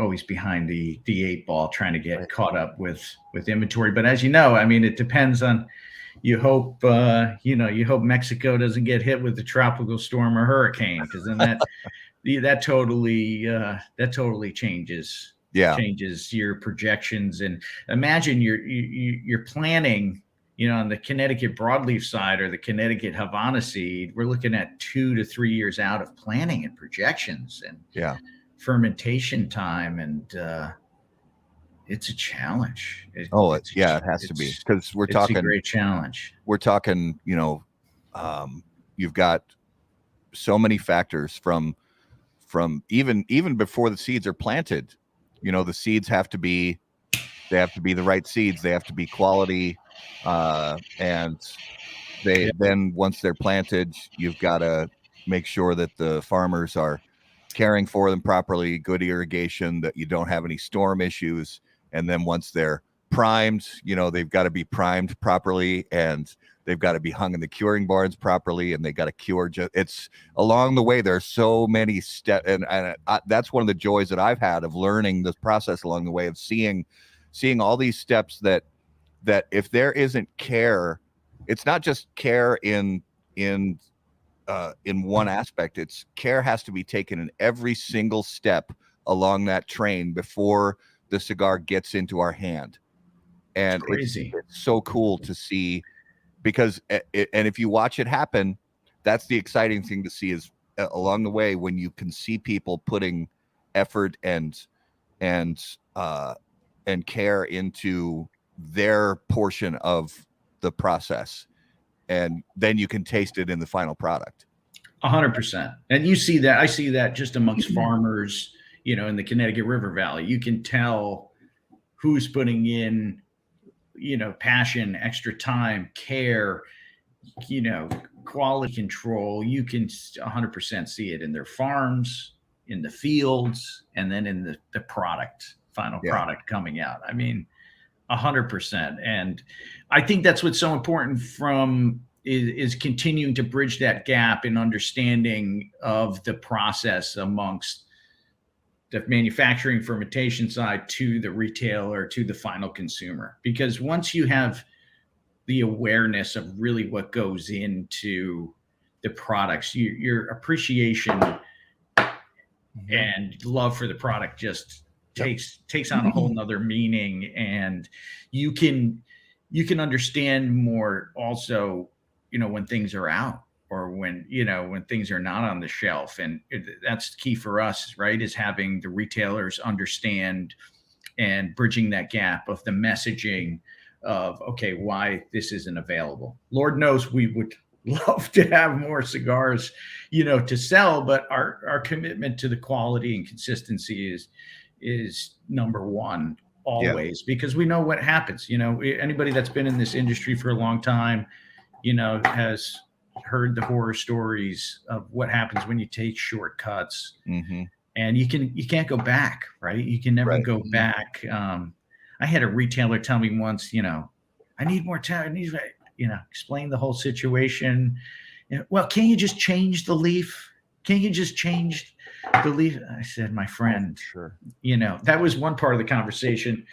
always behind the the eight ball trying to get Right. caught up with with inventory but as you know i mean it depends on you hope uh you know you hope mexico doesn't get hit with a tropical storm or hurricane because then that that totally uh that totally changes Yeah. changes your projections and imagine you're you, you- you're planning you know on the connecticut broadleaf side or the connecticut havana seed we're looking at two to three years out of planning and projections and Yeah. fermentation time and uh it's a challenge It- Oh, it, it's- yeah, it has to be because we're it's talking. a great challenge we're talking. You know, um, you've got so many factors from from even even before the seeds are planted. You know, the seeds have to be they have to be the right seeds. They have to be quality, uh, and they Yeah. then once they're planted, you've got to make sure that the farmers are caring for them properly, good irrigation, that you don't have any storm issues, and then once they're primed, you know they've got to be primed properly, and they've got to be hung in the curing barns properly, and they got to cure. Just it's along the way. There's so many steps, and, and I, that's one of the joys that I've had of learning this process along the way of seeing seeing all these steps that that if there isn't care it's not just care in in uh, in one aspect. It's care has to be taken in every single step along that train before the cigar gets into our hand. And it's, crazy. it's so cool to see because a- and if you watch it happen that's the exciting thing to see is uh, along the way when you can see people putting effort and and uh and care into their portion of the process and then you can taste it in the final product A hundred percent. And you see that I see that just Mm-hmm. amongst farmers, you know, in the Connecticut River Valley. You can tell who's putting in, you know, passion, extra time, care, you know, quality control. You can a hundred percent see it in their farms, in the fields, and then in the, the product, final Yeah. product coming out. I mean, a hundred percent. And I think that's what's so important from is, is continuing to bridge that gap in understanding of the process amongst the manufacturing fermentation side to the retailer to the final consumer because once you have the awareness of really what goes into the products you, your appreciation mm-hmm. and love for the product just takes takes on a whole mm-hmm. nother meaning and you can you can understand more also you know when things are out or when you know when things are not on the shelf. And it, that's key for us right is having the retailers understand and bridging that gap of the messaging of okay why this isn't available. Lord knows we would love to have more cigars you know to sell but our our commitment to the quality and consistency is is number one always because we know what happens you know anybody that's been in this industry for a long time you know has heard the horror stories of what happens when you take shortcuts. Mm-hmm. and you can you can't go back right? You can never Right. go back. Um i had a retailer tell me once you know i need more time i need you know explain the whole situation. You know, well can you just change the leaf? Can you just change the leaf i said my friend. Sure. you know that was one part of the conversation.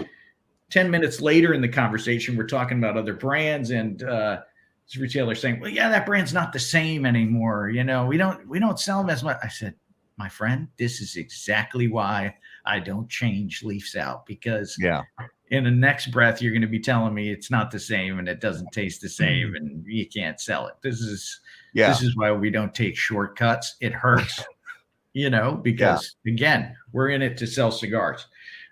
10 minutes later in the conversation we're talking about other brands and uh this retailer saying well yeah that brand's not the same anymore you know we don't we don't sell them as much i said my friend this is exactly why i don't change leaves out because yeah. in the next breath you're going to be telling me it's not the same and it doesn't taste the same and you can't sell it. This is yeah. this is why we don't take shortcuts. It hurts, you know, because again, we're in it to sell cigars.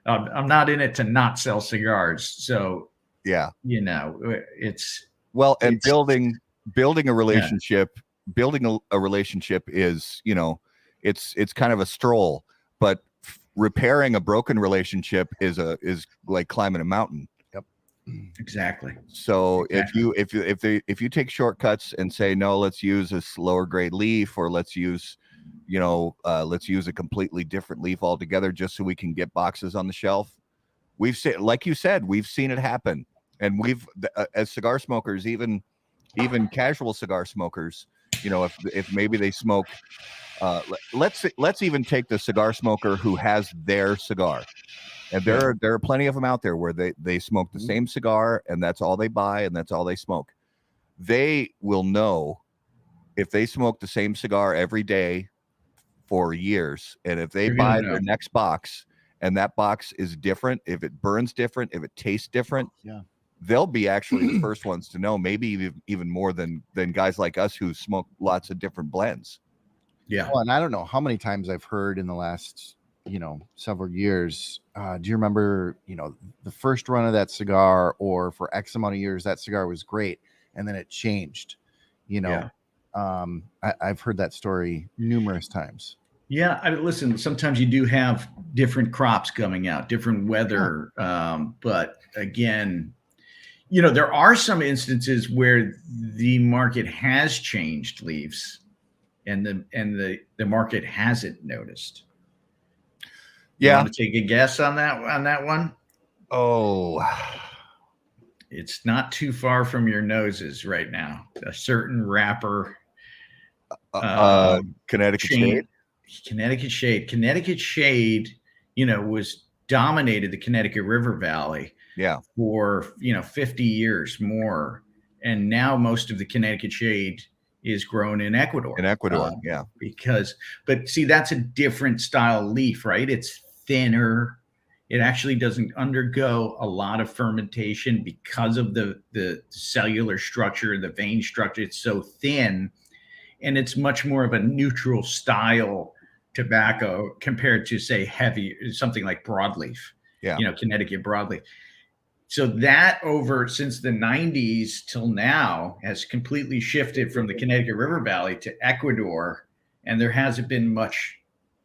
Um, I'm not in it to not sell cigars. So, yeah you know, it's well and It's- building building a relationship building a, a relationship is you know it's it's kind of a stroll but f- repairing a broken relationship is a is like climbing a mountain Yep. exactly. so if you if you if they if you take shortcuts and say no let's use a lower grade leaf or let's use you know uh, let's use a completely different leaf altogether just so we can get boxes on the shelf. We've seen like you said we've seen it happen. And we've uh, as cigar smokers even even casual cigar smokers you know if if maybe they smoke uh, let- let's let's even take the cigar smoker who has their cigar. And there are there are plenty of them out there where they they smoke the same cigar and that's all they buy and that's all they smoke. They will know if they smoke the same cigar every day for years and if they You're buy know. their next box and that box is different, if it burns different, if it tastes different, Yeah. they'll be actually the first ones to know. Maybe even even more than than guys like us who smoke lots of different blends. Yeah. Well, and I don't know how many times I've heard in the last, you know, several years. Uh, do you remember, you know, the first run of that cigar, or for X amount of years, that cigar was great, and then it changed. You know, um, I, I've heard that story numerous times. Yeah, I mean, listen. Sometimes you do have different crops coming out, different weather. Um, but again, you know, there are some instances where the market has changed leaves, and the and the the market hasn't noticed. You Yeah. want to take a guess on that on that one? Oh, It's not too far from your noses right now. A certain wrapper uh, uh, Um, Connecticut shade. shade. Connecticut Shade. Connecticut Shade, you know, was dominated the Connecticut River Valley Yeah, for, you know, 50 years more. And now most of the Connecticut Shade is grown in Ecuador. in Ecuador. Um, yeah, because but see that's a different style leaf right it's thinner it actually doesn't undergo a lot of fermentation because of the the cellular structure the vein structure it's so thin and it's much more of a neutral style tobacco compared to say heavy something like broadleaf Yeah. you know connecticut broadleaf so that over since the 90s till now has completely shifted from the Connecticut River Valley to Ecuador, and there hasn't been much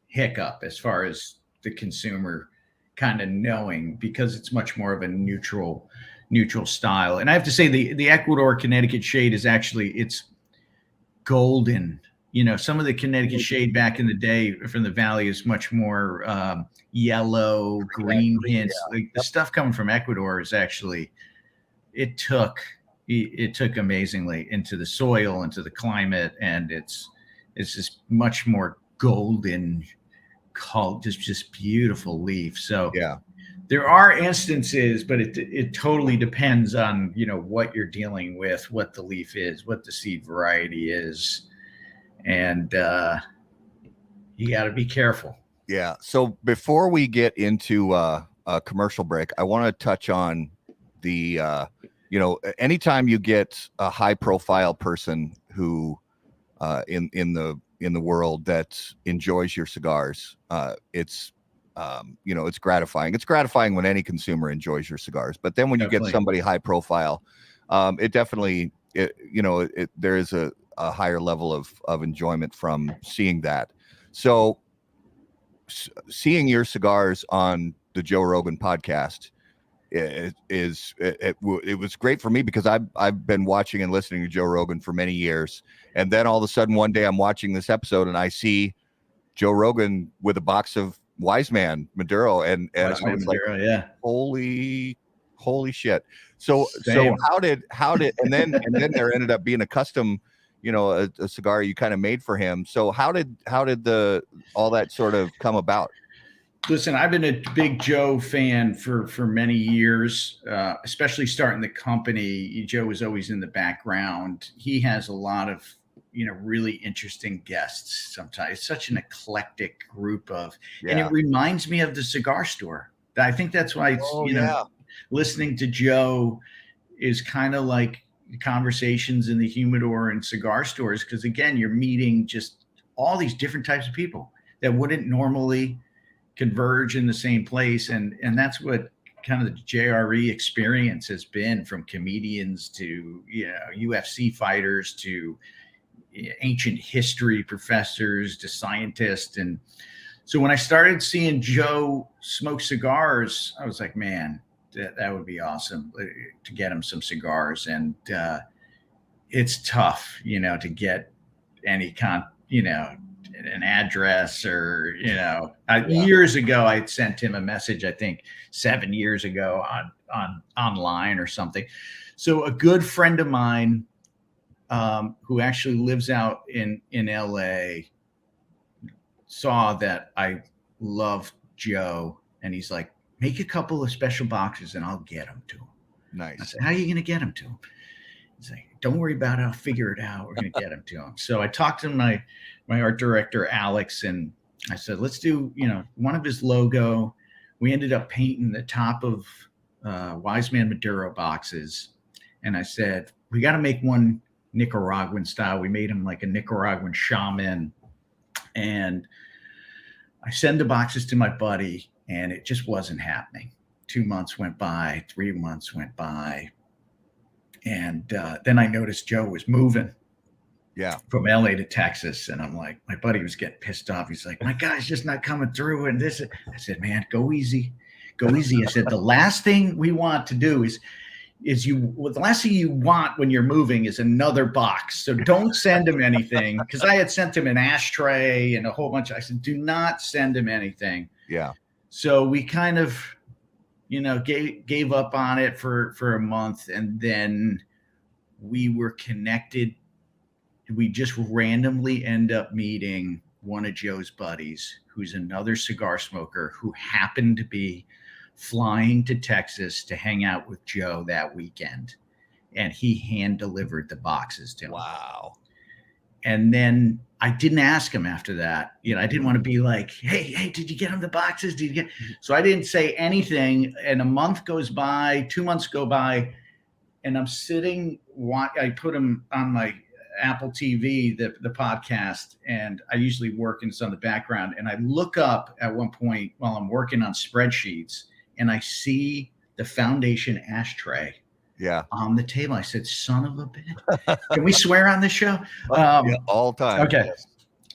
hiccup as far as the consumer kind of knowing because it's much more of a neutral neutral style. And I have to say the the Ecuador Connecticut shade is actually it's golden. You know, some of the Connecticut shade back in the day from the valley is much more um, yellow, green hints. Like the stuff coming from Ecuador is actually it took it, it took amazingly into the soil, into the climate, and it's it's just much more golden, called just just beautiful leaf. So yeah, there are instances, but it it totally depends on you know what you're dealing with, what the leaf is, what the seed variety is, and uh, you got to be careful. yeah. So before we get into uh, a commercial break, I want to touch on the, uh, you know, anytime you get a high profile person who, uh, in in the in the world that enjoys your cigars, uh, it's um, you know, it's gratifying. It's gratifying when any consumer enjoys your cigars, but then when you get somebody high profile, um, it definitely, it, you know, it, there is a, a higher level of of enjoyment from seeing that. So, s- seeing your cigars on the Joe Rogan podcast is it, it, it was great for me because I've I've been watching and listening to Joe Rogan for many years, and then all of a sudden one day I'm watching this episode and I see Joe Rogan with a box of Wise Man Maduro, and and Wise I was like, yeah. holy holy shit so so how did how did and then and then there ended up being a custom you know a, a cigar you kind of made for him so how did how did the all that sort of come about Listen, I've been a big Joe fan for for many years, uh, especially starting the company. Joe was always in the background. He has a lot of you know really interesting guests. Sometimes it's such an eclectic group of, and it reminds me of the cigar store. I think that's why it's oh you know yeah listening to Joe is kind of like conversations in the humidor and cigar stores because again you're meeting just all these different types of people that wouldn't normally converge in the same place. And and that's what kind of the JRE experience has been from comedians to you know UFC fighters to eh, ancient history professors to scientists. And so when I started seeing Joe smoke cigars I was like man that, that would be awesome uh, to get him some cigars and uh it's tough you know to get any con you know an address or you know Yeah. years ago i sent him a message i think seven years ago on on online or something so a good friend of mine um, who actually lives out in in la saw that i love joe and he's like make a couple of special boxes and i'll get them to him I nice said, How are you going to get them to him? He's like, Don't worry about it. I'll figure it out. We're going to get them to him. So I talked to my my art director Alex, and I said, Let's do you know one of his logo, we ended up painting the top of uh, Wise Man Maduro boxes, and I said we got to make one Nicaraguan style. We made him like a Nicaraguan shaman, and I send the boxes to my buddy, and it just wasn't happening. Two months went by, three months went by, and uh, then I noticed Joe was moving Yeah. from LA to Texas. And I'm like, my buddy was getting pissed off. He's like, my guy's just not coming through. And this, I said, man, go easy, go easy. I said, the last thing we want to do is, is you, well, the last thing you want when you're moving is another box. So don't send him anything. Cause I had sent him an ashtray and a whole bunch. I said, do not send him anything. Yeah. So we kind of, you know, gave gave up on it for for a month, and then we were connected. We just randomly end up meeting one of Joe's buddies, who's another cigar smoker, who happened to be flying to Texas to hang out with Joe that weekend, and he hand delivered the boxes to him. Wow. And then I didn't ask him after that. You know, I didn't want to be like, "Hey, hey, did you get him the boxes? Did you get?" Mm-hmm. So I didn't say anything. And a month goes by, two months go by, and I'm sitting. I put him on my Apple TV, the the podcast, and I usually work in some of the background. And I look up at one point while I'm working on spreadsheets, and I see the foundation ashtray Yeah. on the table. I said, "Son of a bitch." Can we swear on this show? Um, yeah. All time. okay. Yes.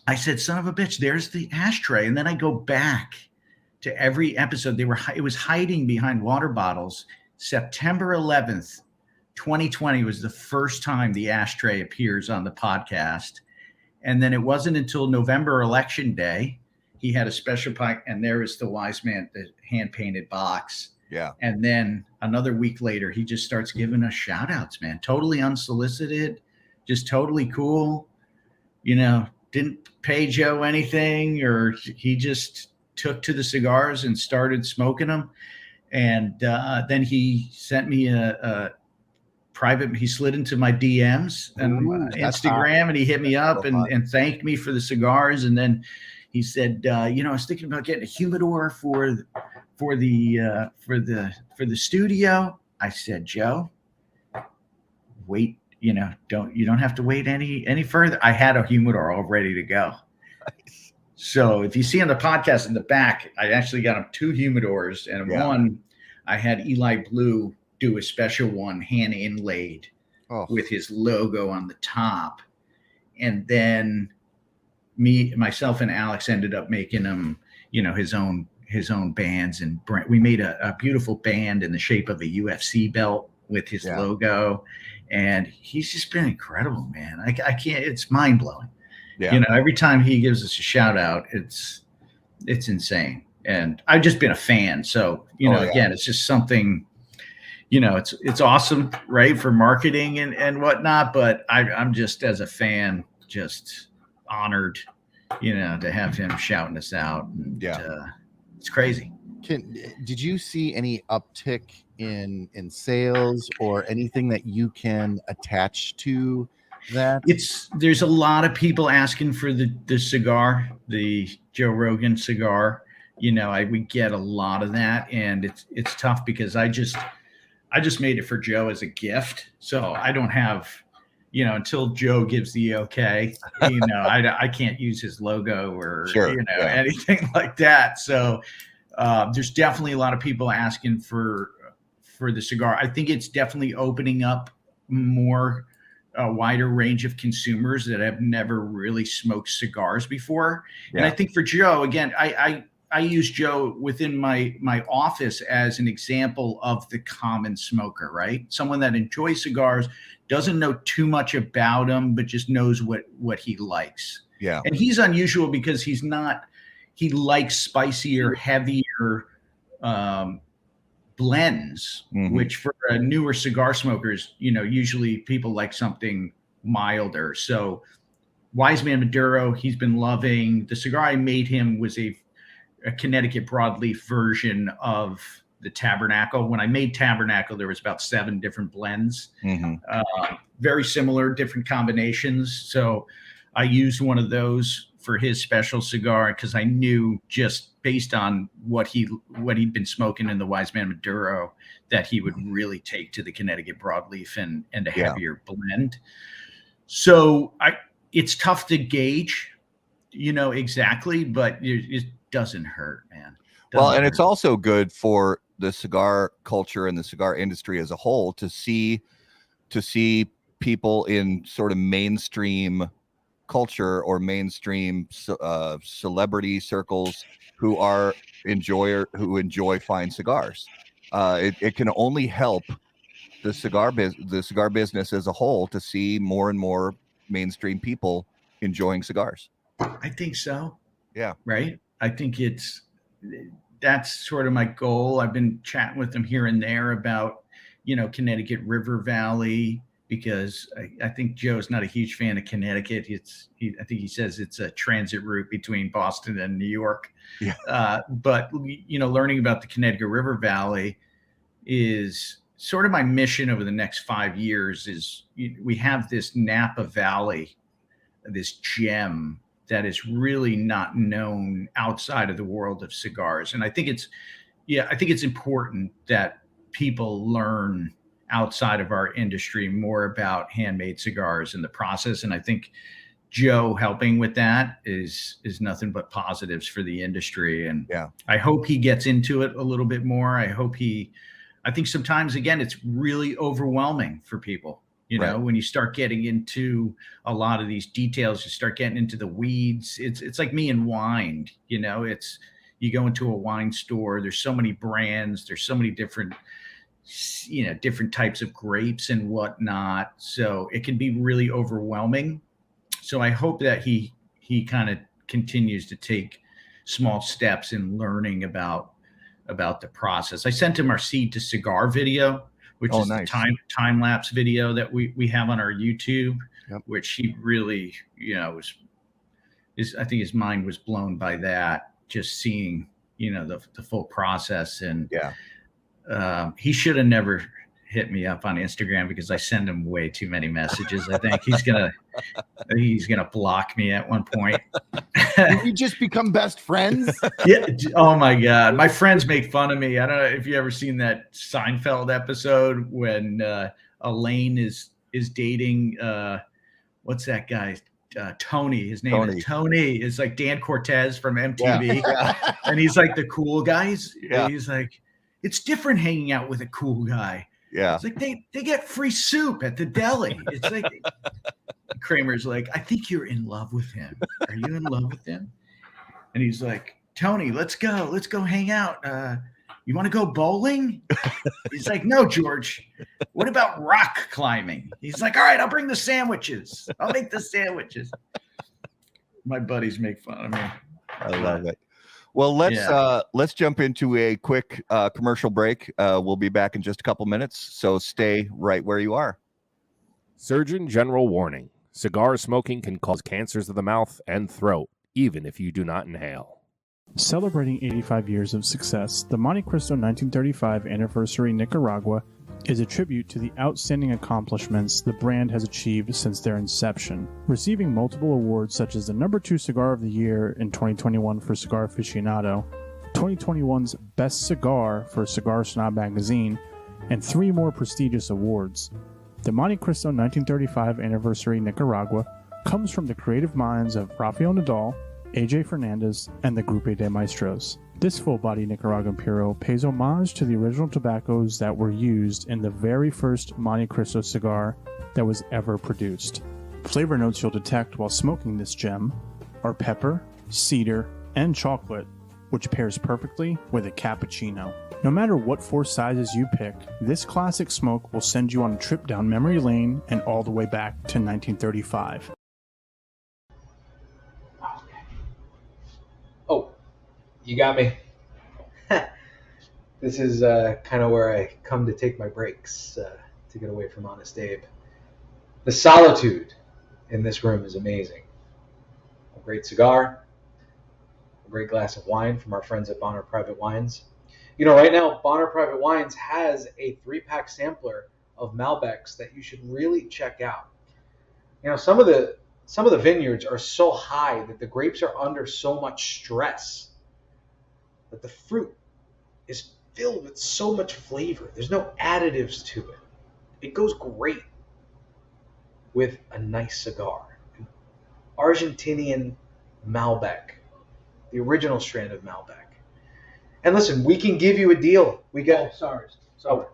I said, "Son of a bitch." There's the ashtray, and then I go back to every episode. They were it was hiding behind water bottles. September 11th, 2020 was the first time the ashtray appears on the podcast, and then it wasn't until November election day he had a special pack, and there is the wise man, the hand painted box. Yeah. And then another week later, he just starts giving us shout outs, man. Totally unsolicited, just totally cool. You know, didn't pay Joe anything, or he just took to the cigars and started smoking them. And uh, then he sent me a, a private, he slid into my DMs and Ooh, Instagram and he hit me up so and, and thanked me for the cigars. And then he said, uh, you know, I was thinking about getting a humidor for for the uh, for the for the studio. I said, Joe, wait, you know, don't you don't have to wait any any further. I had a humidor all ready to go. So if you see on the podcast in the back, I actually got him two humidors and Yeah. one I had Eli Blue do a special one hand inlaid Oh, with his logo on the top. And then me, myself, and Alex ended up making him, you know, his own his own bands and brand. We made a, a beautiful band in the shape of a UFC belt with his Yeah. logo, and he's just been incredible, man. I, I can't. It's mind blowing. Yeah. You know, every time he gives us a shout out, it's it's insane. And I've just been a fan. So you Oh, know, yeah. again, it's just something you know it's it's awesome right for marketing and and whatnot but I, i'm just as a fan just honored you know to have him shouting us out and, Yeah. uh, it's crazy. Can, did you see any uptick in in sales or anything that you can attach to that? it's there's a lot of people asking for the the cigar the joe rogan cigar. You know i we get a lot of that and it's it's tough because i just i just made it for joe as a gift. So i don't have you know until joe gives the okay you know i i can't use his logo or Sure, you know yeah. anything like that so uh, there's definitely a lot of people asking for for the cigar i think it's definitely opening up more a wider range of consumers that have never really smoked cigars before. And I think for Joe, again, I, I I use Joe within my my office as an example of the common smoker, right? Someone that enjoys cigars, doesn't know too much about them, but just knows what what he likes. Yeah. And he's unusual because he's not he likes spicier, heavier um blends, Mhm. which for uh, newer cigar smokers, you know, usually people like something milder. So Wise Man Maduro, he's been loving. The cigar I made him was a, a Connecticut broadleaf version of the Tabernacle. When I made Tabernacle, there was about seven different blends Mhm. uh, very similar, different combinations. So I used one of those for his special cigar because I knew just based on what he what he'd been smoking in the Wise Man Maduro that he would really take to the Connecticut broadleaf and and a Yeah. heavier blend. So I it's tough to gauge, you know exactly, but it, it doesn't hurt, man. well Doesn't and it's also good for the cigar culture and the cigar industry as a whole to see to see people in sort of mainstream culture or mainstream uh, celebrity circles who are enjoyer who enjoy fine cigars uh, it, it can only help the cigar biz- the cigar business as a whole to see more and more mainstream people enjoying cigars I think so. Yeah. Right. I think it's that's sort of my goal. I've been chatting with them here and there about, you know, Connecticut River Valley because I, I think Joe's not a huge fan of Connecticut. It's he, I think he says it's a transit route between Boston and New York. Yeah. Uh, but you know, learning about the Connecticut River Valley is sort of my mission over the next five years. Is you- we have this Napa Valley, this gem that is really not known outside of the world of cigars. And I think it's, yeah, I think it's important that people learn outside of our industry more about handmade cigars and the process. And I think Joe helping with that is is nothing but positives for the industry. And Yeah. I hope he gets into it a little bit more. I hope he I think sometimes again it's really overwhelming for people. You know, Right. when you start getting into a lot of these details, you start getting into the weeds. It's it's like me and wine, you know, it's you go into a wine store, there's so many brands, there's so many different you know, different types of grapes and whatnot. So it can be really overwhelming. So I hope that he he kind of continues to take small steps in learning about about the process. I sent him our seed to cigar video, which Oh, is nice. the time time lapse video that we we have on our YouTube, Yep. which he really you know was is I think his mind was blown by that just seeing you know the the full process and Yeah. um, he should have never hit me up on Instagram because I send him way too many messages. I think he's gonna he's gonna block me at one point. Did we just become best friends? yeah. Oh my god, my friends make fun of me. I don't know if you ever seen that Seinfeld episode when uh, Elaine is is dating uh, what's that guy? Uh, Tony. His name Tony. is Tony. Is like Dan Cortese from MTV. Yeah. and he's like the cool guys. Yeah. He's like, it's different hanging out with a cool guy. Yeah It's like they they get free soup at the deli. It's like Kramer's like, I think you're in love with him. Are you in love with him? And he's like, Tony, let's go. Let's go hang out. Uh, you want to go bowling? He's like, No, George. What about rock climbing? He's like, All right, I'll bring the sandwiches. I'll make the sandwiches. My buddies make fun of me. I love it. Well, let's Yeah. uh let's jump into a quick uh commercial break. Uh we'll be back in just a couple minutes, so stay right where you are. Surgeon General warning cigar smoking can cause cancers of the mouth and throat, even if you do not inhale. Celebrating 85 years of success, the Montecristo 1935 Anniversary Nicaragua is a tribute to the outstanding accomplishments the brand has achieved since their inception, receiving multiple awards such as the number 2 cigar of the year in 2021 for Cigar Aficionado, 2021's Best Cigar for Cigar Snob magazine, and three more prestigious awards. The Montecristo 1935 Anniversary Nicaragua comes from the creative minds of Rafael Nodal, AJ Fernandez, and the Grupo de Maestros. This full body Nicaraguan Puro pays homage to the original tobaccos that were used in the very first Montecristo cigar that was ever produced. Flavor notes you'll detect while smoking this gem are pepper, cedar, and chocolate, which pairs perfectly with a cappuccino. No matter what four sizes you pick, this classic smoke will send you on a trip down memory lane and all the way back to 1935. You got me. this is uh, kind of where I come to take my breaks uh, to get away from Honest Abe. The solitude in this room is amazing. A great cigar, a great glass of wine from our friends at Bonner Private Wines. You know, right now, Bonner Private Wines has a three pack sampler of Malbecs that you should really check out. You know, some of the some of the vineyards are so high that the grapes are under so much stress that the fruit is filled with so much flavor. There's no additives to it. It goes great with a nice cigar. An Argentinian Malbec, the original strand of Malbec. And listen, we can give you a deal. We got. Oh, sorry. Sorry. Oh.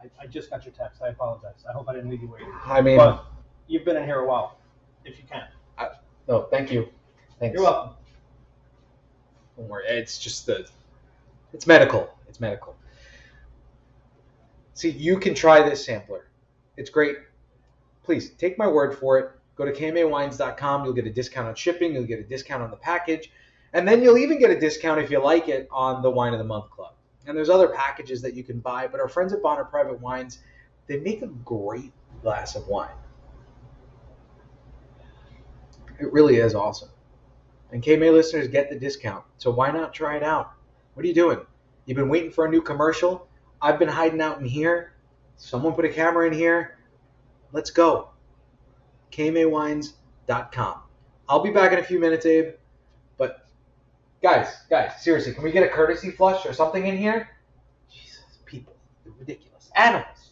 I, I just got your text. I apologize. I hope I didn't leave you waiting. I mean, but you've been in here a while. If you can. no, thank you. Thanks. You're welcome. Don't worry. It's just the. It's medical. It's medical. See, you can try this sampler. It's great. Please take my word for it. Go to kmawines.com. You'll get a discount on shipping. You'll get a discount on the package. And then you'll even get a discount if you like it on the Wine of the Month Club. And there's other packages that you can buy. But our friends at Bonner Private Wines, they make a great glass of wine. It really is awesome. And KMA listeners get the discount. So why not try it out? What are you doing? You've been waiting for a new commercial? I've been hiding out in here. Someone put a camera in here. Let's go. KMAWines.com. I'll be back in a few minutes, Abe. But guys, guys, seriously, can we get a courtesy flush or something in here? Jesus, people, they're ridiculous. Animals.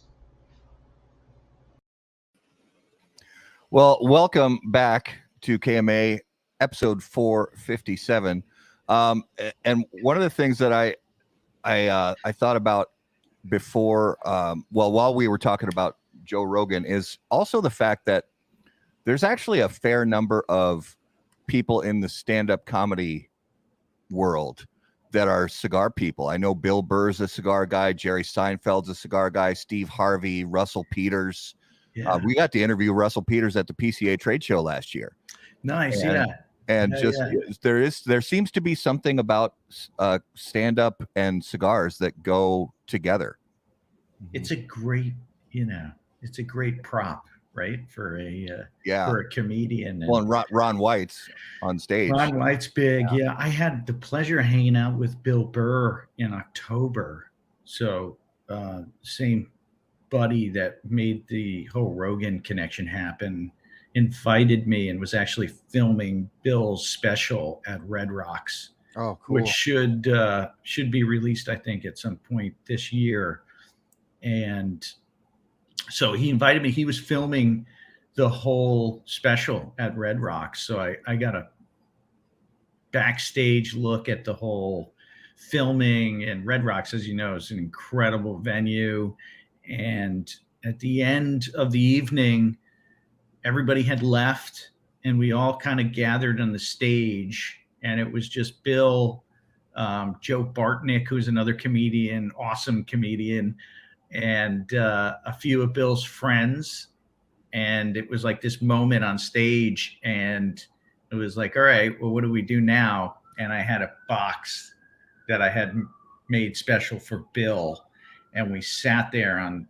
Well, welcome back to KMA episode 457. Um, and one of the things that I I uh, I thought about before, um, well, while we were talking about Joe Rogan, is also the fact that there's actually a fair number of people in the stand-up comedy world that are cigar people. I know Bill Burr's a cigar guy, Jerry Seinfeld's a cigar guy, Steve Harvey, Russell Peters. Uh, we got to interview Russell Peters at the PCA trade show last year. Nice, And- yeah. And Yeah, just yeah. there is there seems to be something about uh, stand up and cigars that go together. It's a great, you know, it's a great prop, right, for a uh, Yeah. for a comedian. Well, and Ron, Ron White's on stage. Ron White's big. Yeah. I had the pleasure of hanging out with Bill Burr in October. So, uh, same buddy that made the whole Rogan connection happen invited me and was actually filming Bill's special at Red Rocks, Oh, cool. which should uh, should be released, I think, at some point this year. And so he invited me. He was filming the whole special at Red Rocks, so I I got a backstage look at the whole filming and Red Rocks, as you know, is an incredible venue. And at the end of the evening, everybody had left and we all kind of gathered on the stage. And it was just bill um, joe bartnick who's another comedian awesome comedian and uh, a few of bill's friends. And it was like this moment on stage and it was like all right well what do we do now? And i had a box that i had made special for bill. And we sat there on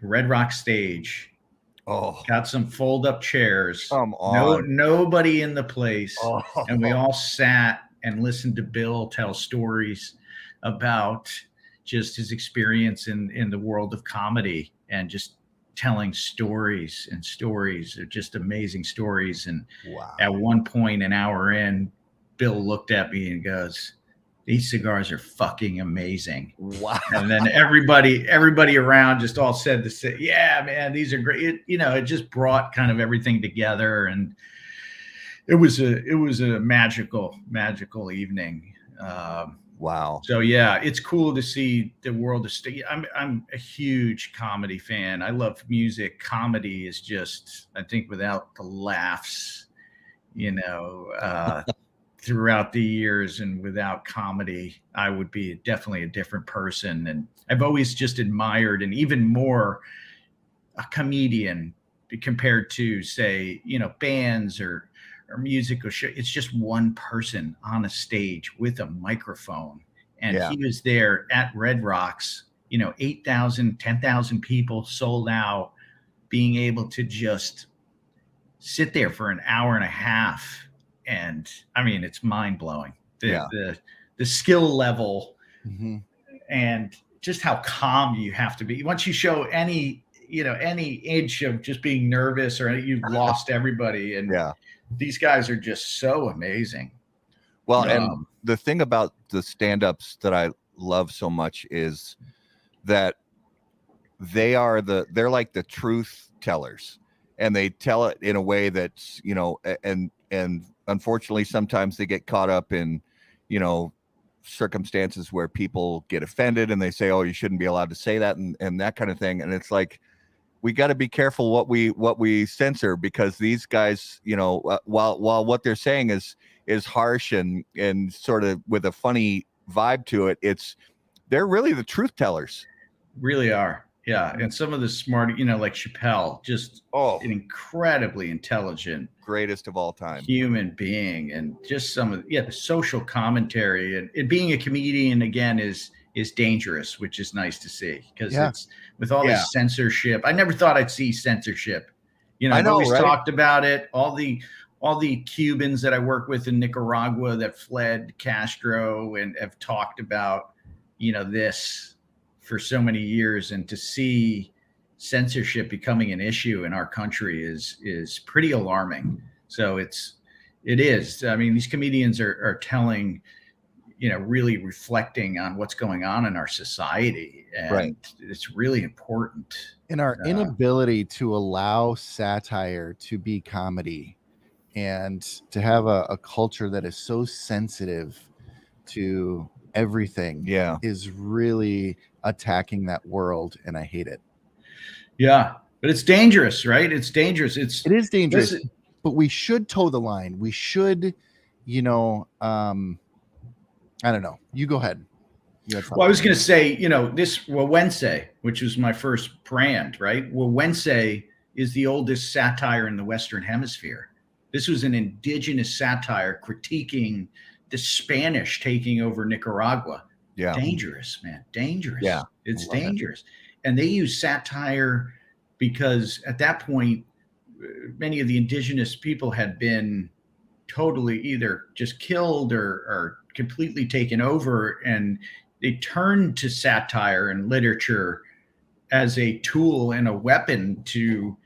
the red rock stage Oh, got some fold up chairs. come No, nobody in the place. Oh. And we all sat and listened to Bill tell stories about just his experience in, in the world of comedy and just telling stories and stories of just amazing stories. And wow. at one point, an hour in, Bill looked at me and goes, These cigars are fucking amazing. Wow. and then everybody everybody around just all said the same yeah man these are great. It, you know it just brought kind of everything together. And it was a it was a magical magical evening. Um Wow. so yeah it's cool to see the world of st- i'm i'm a huge comedy fan. I love music. Comedy is just i think without the laughs you know uh throughout the years and without comedy i would be definitely a different person. And i've always just admired and even more a comedian compared to say you know bands or or music or show. It's just one person on a stage with a microphone. And Yeah. he was there at red rocks you know 8000 10000 people sold out being able to just sit there for an hour and a half and i mean it's mind-blowing the Yeah. the, the skill level Mhm. and just how calm you have to be once you show any you know any inch of just being nervous or you've lost everybody and Yeah. these guys are just so amazing Well, and Um, the thing about the stand-ups that I love so much is that they are the they're like the truth tellers and they tell it in a way that's you know and and unfortunately sometimes they get caught up in you know circumstances where people get offended and they say oh you shouldn't be allowed to say that and, and that kind of thing and it's like we got to be careful what we what we censor because these guys you know uh, while while what they're saying is is harsh and and sort of with a funny vibe to it it's they're really the truth tellers. Really are yeah and some of the smart you know like chappelle just oh an incredibly intelligent greatest of all time human being and just some of yeah the social commentary and, and being a comedian again is is dangerous which is nice to see because Yeah. it's with all Yeah. this censorship i never thought i'd see censorship you know I i've know, always right? talked about it all the all the cubans that i work with in nicaragua that fled castro and have talked about you know this for so many years and to see censorship becoming an issue in our country is is pretty alarming so it's it is i mean these comedians are are telling you know really reflecting on what's going on in our society and Right. it's really important in our Uh, inability to allow satire to be comedy and to have a, a culture that is so sensitive to everything yeah. is really attacking that world and i hate it. Yeah but it's dangerous right? It's dangerous. It's it is dangerous Listen- but we should toe the line. We should you know um i don't know. You go ahead. You Well, I was going to say, you know, this El Güegüense which was my first brand, right? El Güegüense is the oldest satire in the Western Hemisphere. This was an indigenous satire critiquing the Spanish taking over Nicaragua. yeah Dangerous, man. Dangerous. Yeah, It's love it. dangerous. And they use satire because at that point, uh, many of the indigenous people had been totally either just killed or, or completely taken over. And they turned to satire and literature as a tool and a weapon to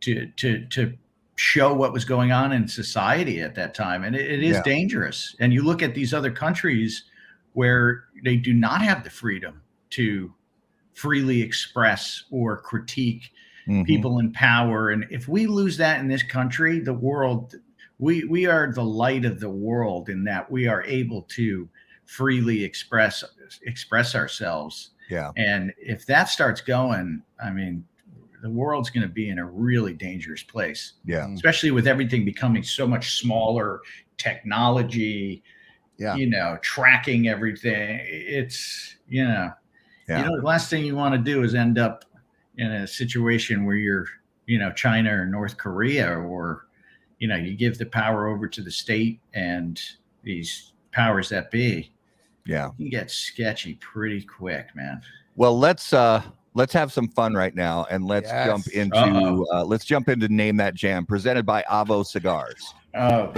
to to to show what was going on in society at that time and it, it is Yeah. dangerous and you look at these other countries where they do not have the freedom to freely express or critique Mhm. people in power and if we lose that in this country the world we we are the light of the world in that we are able to freely express express ourselves yeah and if that starts going i mean the world's going to be in a really dangerous place. Yeah. Especially with everything becoming so much smaller technology Yeah. you know tracking everything. It's you know Yeah. you know the last thing you want to do is end up in a situation where you're you know china or north korea or you know you give the power over to the state and these powers that be yeah. you get sketchy pretty quick man. Well let's uh let's have some fun right now and let's Yes. jump into uh let's jump into name that jam presented by avo cigars. Oh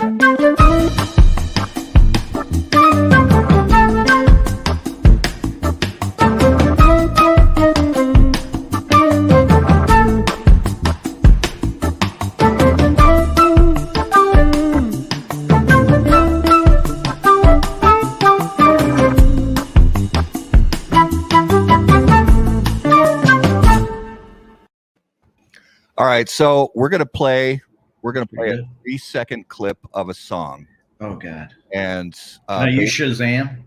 right so we're gonna play we're gonna play a three second clip of a song. Oh god. And uh, use shazam?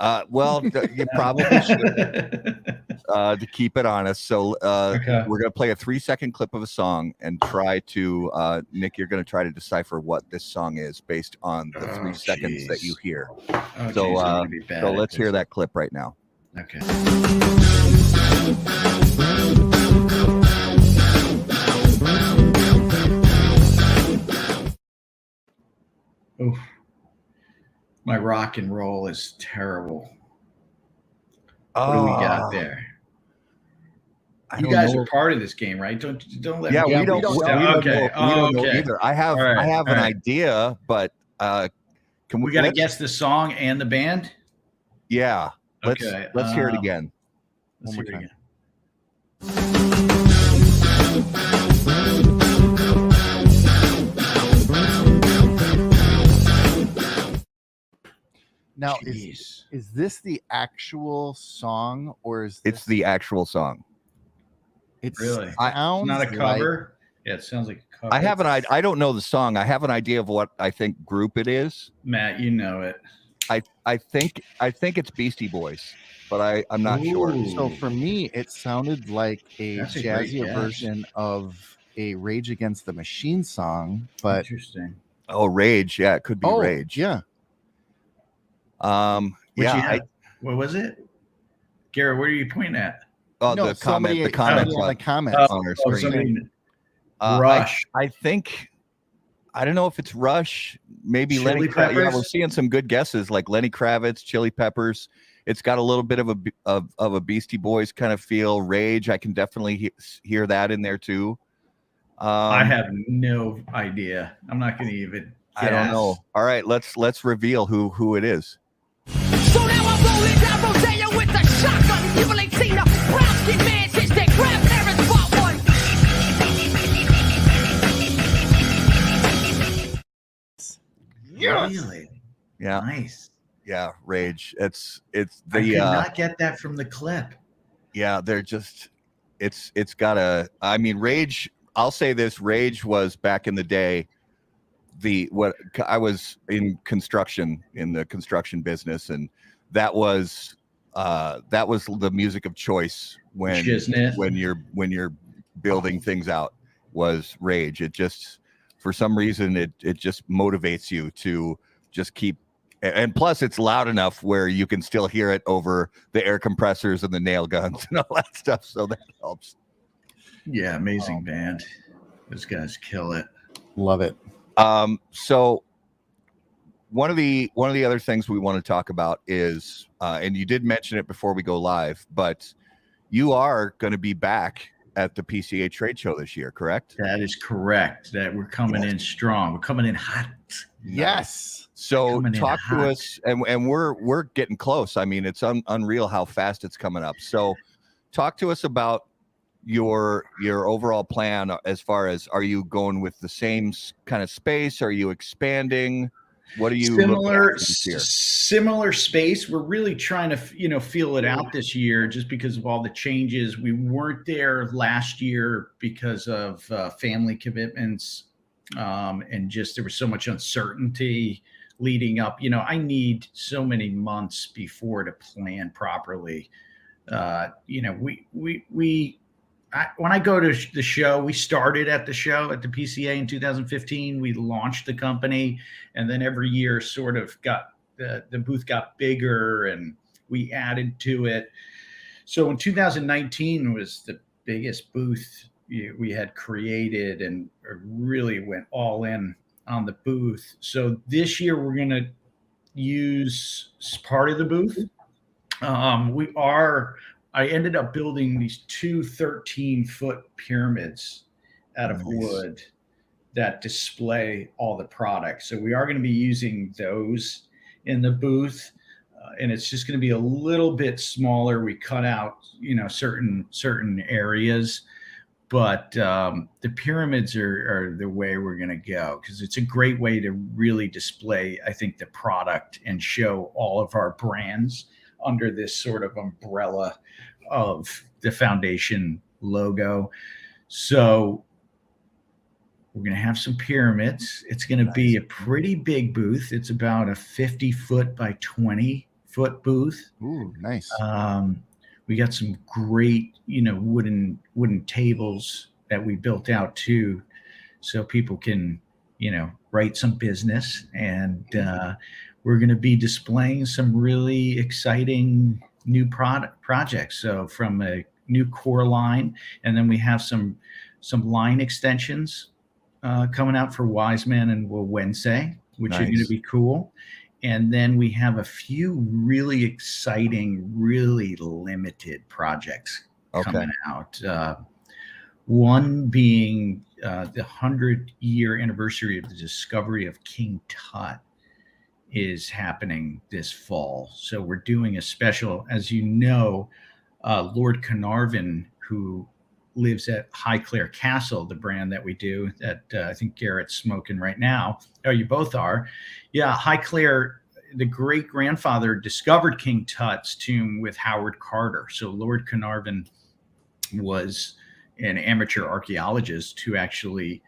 uh well you probably should uh to keep it honest. So uh Okay. we're gonna play a three second clip of a song and try to uh nick you're gonna try to decipher what this song is based on the three Oh, seconds that you hear. Oh, so geez, uh gonna be bad so let's hear that clip right now. Okay Oof. My rock and roll is terrible. What do we got there? Ah, I You guys know. are part of this game, right? Don't don't let yeah, me we get don't, we don't okay. know, we oh, don't know either. I have right, I have an right. idea, but uh can we, We got to guess the song and the band. Yeah. Let's Okay, let's hear it um, again. Let's hear it again. Now, is, is this the actual song or is It's the actual song. It's Really? I- sounds Not a like- cover. yeah, it sounds like a cover. I have an idea. I don't know the song. I have an idea of what I think group it is. Matt, you know it. I I think I think it's Beastie Boys, but I I'm not sure. So for me, it sounded like a That's a great jazzier guess. version of a Rage Against the Machine song, but Interesting. Oh, Rage. Yeah, it could be oh, Rage. yeah, Um. What yeah. you I, what was it? Garrett, where are you pointing at? oh, No, the comment. The somebody- comments on, the comments. on our Oh, screen. Uh, Rush. I, think. I don't know if it's Rush. Maybe Chili Lenny. Kra- yeah, we're seeing some good guesses like Lenny Kravitz, Chili Peppers. It's got a little bit of a of, of a Beastie Boys kind of feel. Rage. I can definitely he- hear that in there too. Um, I have no idea. I'm not going to even. I don't know. All right, let's let's reveal who who it is. So now I'm rolling down Rodeo with the shotgun. People ain't seen a brown skin man since their grandparents bought one. Really? Yeah, Nice. yeah, Rage. It's it's I the could uh, not get that from the clip. yeah they're just it's it's got a i mean rage i'll say this rage was back in the day the what i was in construction in the construction business and that was uh that was the music of choice when Shiznit. when you're when you're building things out was rage it just for some reason it it just motivates you to just keep and plus it's loud enough where you can still hear it over the air compressors and the nail guns and all that stuff so that helps Yeah, amazing Um, band. Those guys kill it. love it. um so one of the one of the other things we want to talk about is uh and you did mention it before we go live but you are going to be back at the pca trade show this year correct That is correct. That we're coming in strong. We're coming in hot. Yes. So talk to hot. us, and and we're we're getting close. I mean, it's un, unreal how fast it's coming up. So, talk to us about your your overall plan as far as are you going with the same kind of space? Are you expanding? What are you similar for this year? s- similar space. We're really trying to you know feel it out this year just because of all the changes. We weren't there last year because of uh, family commitments um, and just there was so much uncertainty leading up. You know i need so many months before to plan properly. Uh, you know we we we I, when I go to the show, we started at the show at the PCA in 2015. We launched the company, and then every year, sort of got the the booth got bigger, and we added to it. So in 2019 was the biggest booth we had created, and really went all in on the booth. So this year we're gonna use part of the booth. Um, we are I ended up building these two 13 foot pyramids out of Nice. wood that display all the products. So we are going to be using those in the booth. Uh, and it's just going to be a little bit smaller. We cut out, you know, certain certain areas, but um, the pyramids are, are the way we're going to go because it's a great way to really display, I think, the product and show all of our brands under this sort of umbrella of the foundation logo. So we're going to have some pyramids. It's going to be a pretty big booth. It's about a 50 foot by 20 foot booth. Ooh, nice. Um, we got some great, you know, wooden wooden tables that we built out too, so people can, you know, write some business. And uh, we're going to be displaying some really exciting new product projects. So from a new core line, and then we have some some line extensions uh, coming out for Wiseman and Wednesday, which are going to be cool. And then we have a few really exciting, really limited projects Okay. coming out. Uh, one being uh, the 100 year anniversary of the discovery of King Tut is happening this fall. So we're doing a special, as you know, uh, Lord Carnarvon, who lives at Highclere Castle, the brand that we do that uh, I think Garrett's smoking right now. Oh, you both are. Yeah, Highclere, the great grandfather discovered King Tut's tomb with Howard Carter. So Lord Carnarvon was an amateur archaeologist who actually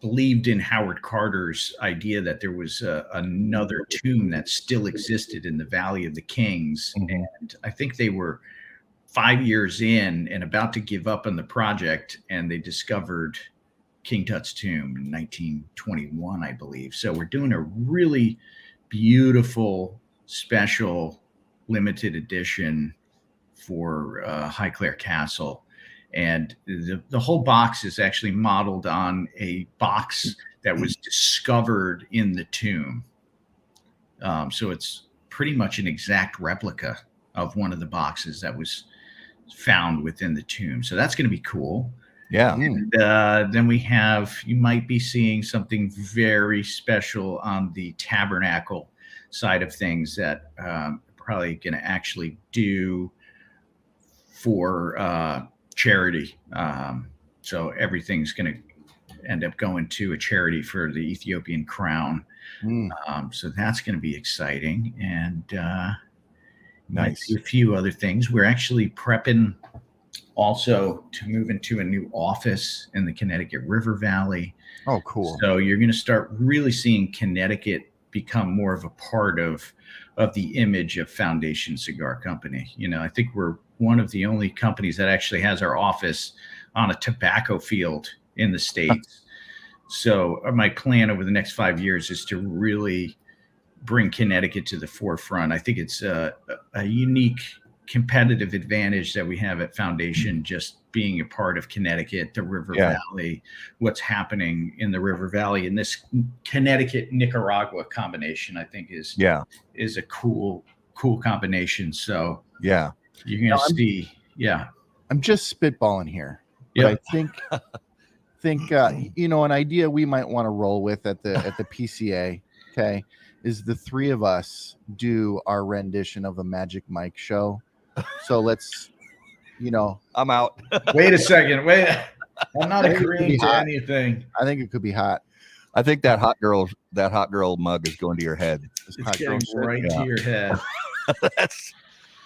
believed in Howard Carter's idea that there was uh, another tomb that still existed in the Valley of the Kings. And I think they were five years in and about to give up on the project, and they discovered King Tut's tomb in 1921, I believe. So we're doing a really beautiful, special, limited edition for uh, Highclere Castle. And the, the whole box is actually modeled on a box that was discovered in the tomb. Um, so it's pretty much an exact replica of one of the boxes that was found within the tomb. So that's going to be cool. Yeah. And uh, then we have, you might be seeing something very special on the tabernacle side of things that um, probably going to actually do for uh, charity. Um, so everything's going to end up going to a charity for the Ethiopian crown. Mm. Um, so that's going to be exciting. And uh, Nice. a few other things. We're actually prepping also to move into a new office in the Connecticut River Valley. Oh, cool. So you're going to start really seeing Connecticut become more of a part of of the image of Foundation Cigar Company. You know, I think we're one of the only companies that actually has our office on a tobacco field in the states. so uh, my plan over the next 5 years is to really bring Connecticut to the forefront. I think it's a, a unique competitive advantage that we have at Foundation just being a part of Connecticut, the River Yeah. Valley, what's happening in the River Valley and this Connecticut Nicaragua combination I think is Yeah. is a cool cool combination. So Yeah. you're going Now, to I'm- see yeah. I'm just spitballing here. But Yeah. I think think uh, you know an idea we might want to roll with at the at the PCA, okay, is the three of us do our rendition of a Magic Mike show. So let's, you know, I'm out. Wait a second. Wait. I'm not I think it could agreeing to hot. anything. I think it could be hot. I think that hot girl that hot girl mug is going to your head. This It's hot girl getting right Yeah. to your head.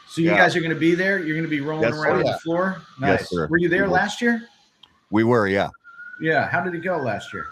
So you Yeah. guys are going to be there. You're going to be rolling Yes, around sir. the floor. Yes, Nice. sir. Were you there We will. last year? we were, yeah. Yeah. How did it go last year?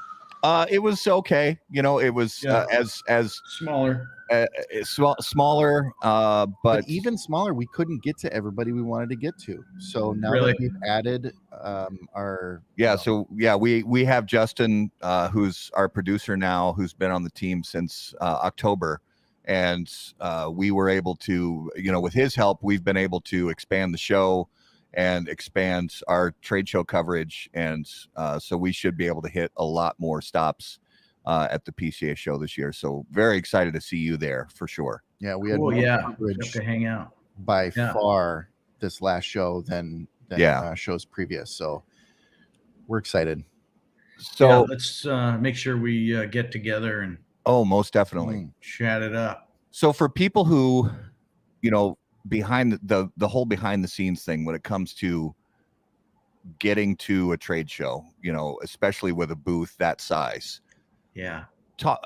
Uh, it was okay. You know, it was uh, as as Smaller. Uh, uh, sm- smaller, uh, But but even smaller, we couldn't get to everybody we wanted to get to. So now Really? that we've added um, our yeah. So yeah, we we have Justin, uh, who's our producer now, who's been on the team since uh, October, and uh, we were able to, you know, with his help, we've been able to expand the show and expand our trade show coverage, and uh, so we should be able to hit a lot more stops. Uh, at the PCA show this year, so very excited to see you there for sure. yeah, we had Cool. more Yeah. coverage Have to hang out. by Yeah. far this last show than than Yeah. uh, shows previous. So we're excited. So, yeah, let's uh, make sure we uh, get together and oh, most definitely. Mm. chat it up. So for people who, you know, behind the, the the whole behind the scenes thing when it comes to getting to a trade show, you know, especially with a booth that size, Yeah. ta-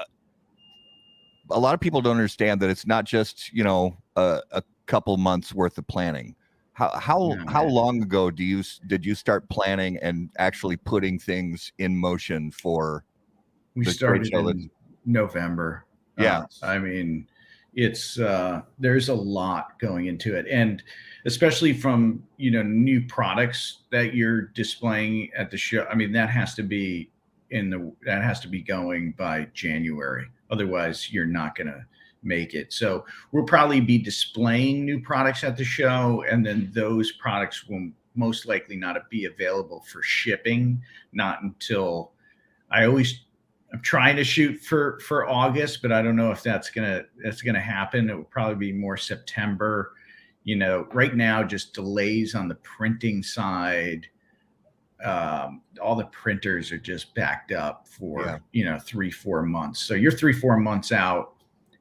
a lot of people don't understand that it's not just you know a, a couple months worth of planning. How how how long ago do you did you start planning and actually putting things in motion for? We started in November. Yeah. Uh, I mean, it's uh there's a lot going into it. And especially from you know new products that you're displaying at the show. I mean, that has to be in the that has to be going by January. Otherwise, you're not gonna make it. So we'll probably be displaying new products at the show, and then those products will most likely not be available for shipping, not until I always I'm trying to shoot for for August, but I don't know if that's gonna that's gonna happen. It will probably be more September. You know, right now just delays on the printing side. Um, all the printers are just backed up for Yeah. you know three four months. So you're three four months out,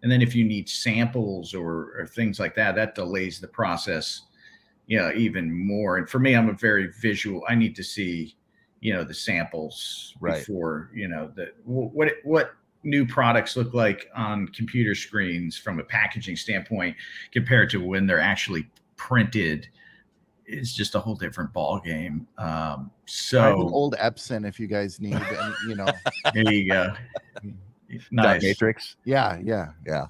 and then if you need samples or, or things like that, that delays the process you know, even more. And for me, I'm a very visual. I need to see, you know, the samples Right. before, you know, the what what new products look like on computer screens from a packaging standpoint compared to when they're actually printed is just a whole different ball game. Um, I have so old Epson if you guys need, and, you know. there you go. Nice. Matrix. Yeah, yeah. Yeah.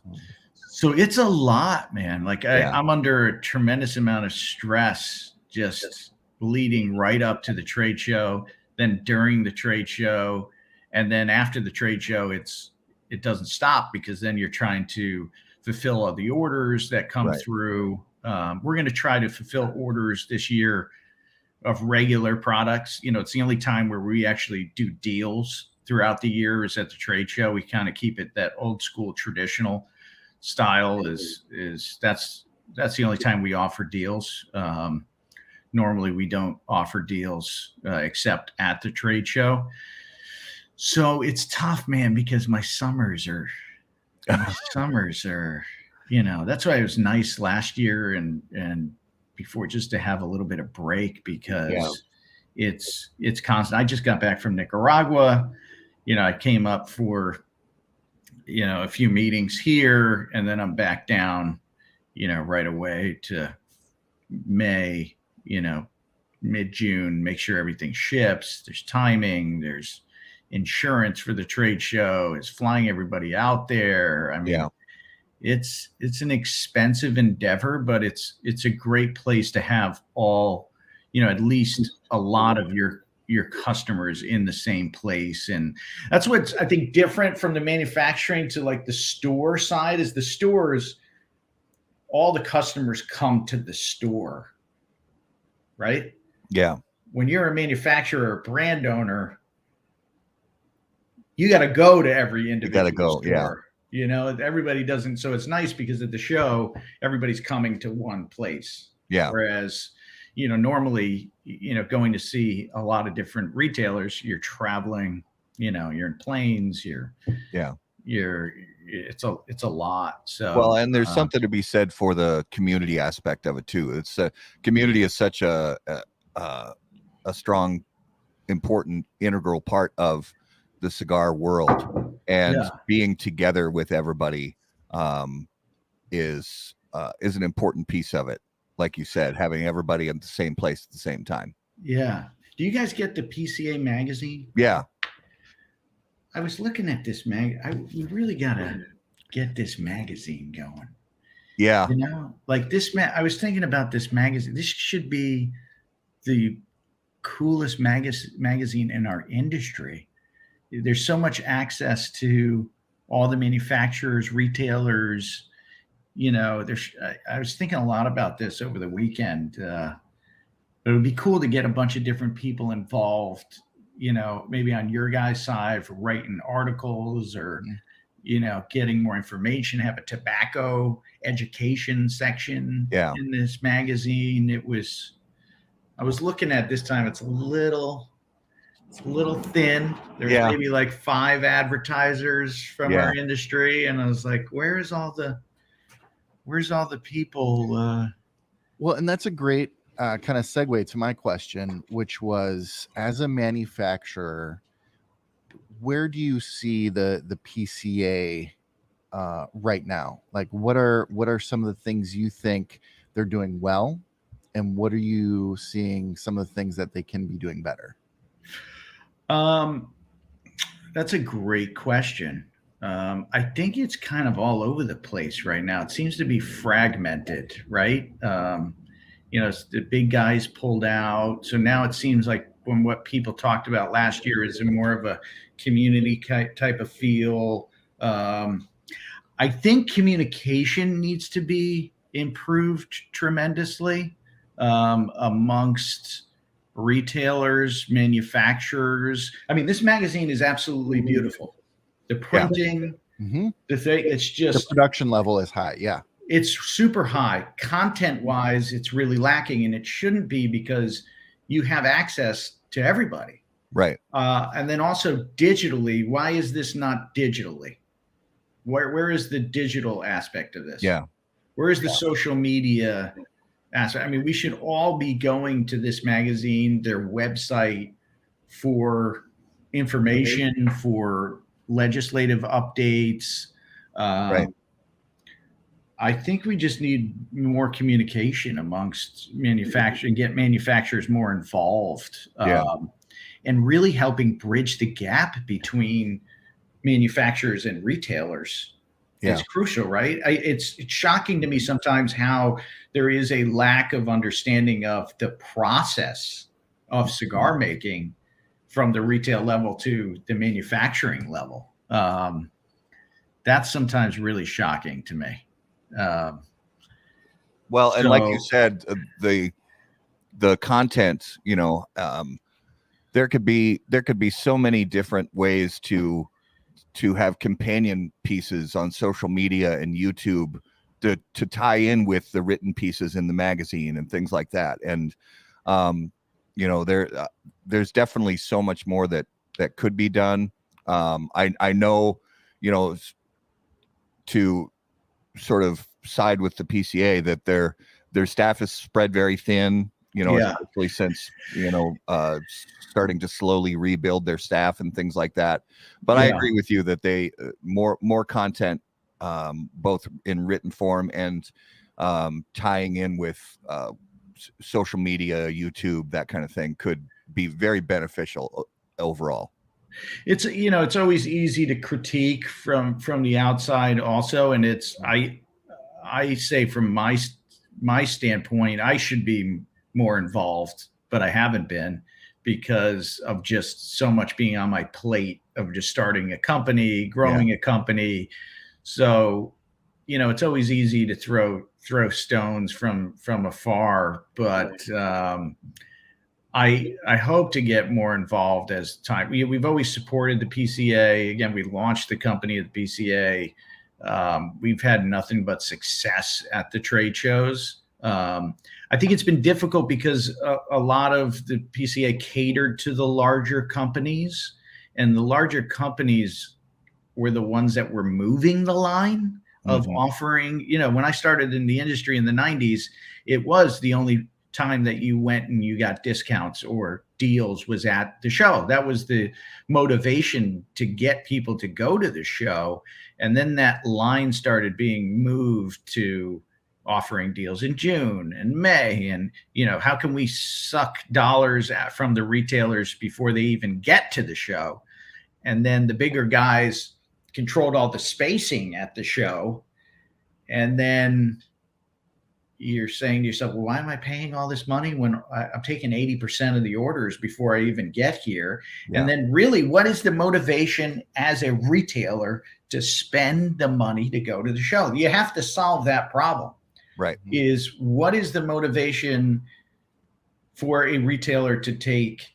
So it's a lot, man. Like I, Yeah. I'm under a tremendous amount of stress just leading right up to the trade show, then during the trade show, and then after the trade show, it's it doesn't stop because then you're trying to fulfill all the orders that come Right. through. Um, we're going to try to fulfill orders this year of regular products. You know, it's the only time where we actually do deals throughout the year is at the trade show. We kind of keep it that old school traditional style is is that's that's the only time we offer deals. Um, normally we don't offer deals uh, except at the trade show. So it's tough, man, because my summers are my summers are, you know, that's why it was nice last year and and before just to have a little bit of break because Yeah. it's it's constant. I just got back from Nicaragua. You know, I came up for you know a few meetings here and then I'm back down, you know, right away to May, you know, mid June, make sure everything ships. There's timing, there's insurance for the trade show, is flying everybody out there. I mean, Yeah. It's it's an expensive endeavor, but it's it's a great place to have all, you know, at least a lot of your your customers in the same place and that's what's i think different from the manufacturing to like the store side is the stores all the customers come to the store right Yeah. when you're a manufacturer or brand owner you got to go to every individual you got to go, yeah. You know everybody doesn't so it's nice because at the show everybody's coming to one place Yeah. whereas you know normally you know going to see a lot of different retailers you're traveling you know you're in planes you're Yeah. you're it's a it's a lot so Well, and there's uh, something to be said for the community aspect of it too. It's a community is such a a, a a strong, important, integral part of the cigar world, and Yeah. being together with everybody um, is uh, is an important piece of it. Like you said, having everybody in the same place at the same time. yeah do you guys get the pca magazine Yeah, i was looking at this mag i we really gotta get this magazine going yeah, you know like this man i was thinking about this magazine this should be the coolest magaz- magazine in our industry there's so much access to all the manufacturers retailers you know there's I, I was thinking a lot about this over the weekend uh but it would be cool to get a bunch of different people involved you know maybe on your guys side for writing articles or you know getting more information have a tobacco education section Yeah. in this magazine it was i was looking at this time it's a little it's a little thin there's Yeah. maybe like five advertisers from Yeah. our industry and i was like where's all the where's all the people uh Well, and that's a great uh, kind of segue to my question, which was as a manufacturer, where do you see the the PCA uh, right now? Like, what are what are some of the things you think they're doing well, and what are you seeing some of the things that they can be doing better? Um, that's a great question. Um, I think it's kind of all over the place right now. It seems to be fragmented, right? Um, you know, the big guys pulled out. So now it seems like when what people talked about last year is more of a community type of feel. Um, I think communication needs to be improved tremendously um, amongst retailers, manufacturers. I mean, this magazine is absolutely beautiful. The printing, Mhm. the thing, it's just The production level is high. Yeah. it's super high. Content wise, it's really lacking, and it shouldn't be because you have access to everybody. right. Uh, and then also digitally, why is this not digitally? Where where is the digital aspect of this? Yeah. Where is the social media aspect. I mean, we should all be going to this magazine, their website for information, for legislative updates. Um, Right. I think we just need more communication amongst manufacturing, get manufacturers more involved, Yeah. um, and really helping bridge the gap between manufacturers and retailers. It's crucial, right? I, it's, it's shocking to me sometimes how there is a lack of understanding of the process of cigar making from the retail level to the manufacturing level. Um, that's sometimes really shocking to me. Um, Well, and like you said, uh, the the content, you know, um, there could be there could be so many different ways to to have companion pieces on social media and YouTube to to tie in with the written pieces in the magazine and things like that. And um, you know, there uh, there's definitely so much more that that could be done. Um, I I know, you know, to sort of side with the PCA that their their staff is spread very thin. You know, Yeah. especially since you know uh, starting to slowly rebuild their staff and things like that. But I agree with you that they uh, more more content, um, both in written form and um, tying in with uh, s- social media, YouTube, that kind of thing, could be very beneficial overall. it's you know it's always easy to critique from from the outside also and it's i i say from my my standpoint i should be more involved but i haven't been because of just so much being on my plate of just starting a company growing a company so you know it's always easy to throw throw stones from from afar but um I I hope to get more involved as time. We, we've always supported the PCA. Again, we launched the company at the PCA. Um, we've had nothing but success at the trade shows. Um, I think it's been difficult because a, a lot of the PCA catered to the larger companies, and the larger companies were the ones that were moving the line of Mhm. offering. You know, when I started in the industry in the '90s, it was the only time that you went and you got discounts or deals was at the show. That was the motivation to get people to go to the show. And then that line started being moved to offering deals in June and May. And, you know, how can we suck dollars at, from the retailers before they even get to the show? And then the bigger guys controlled all the spacing at the show. And then you're saying to yourself, well, why am I paying all this money when I, I'm taking 80% of the orders before I even get here? And then, really, what is the motivation as a retailer to spend the money to go to the show? You have to solve that problem. Right. Is what is the motivation for a retailer to take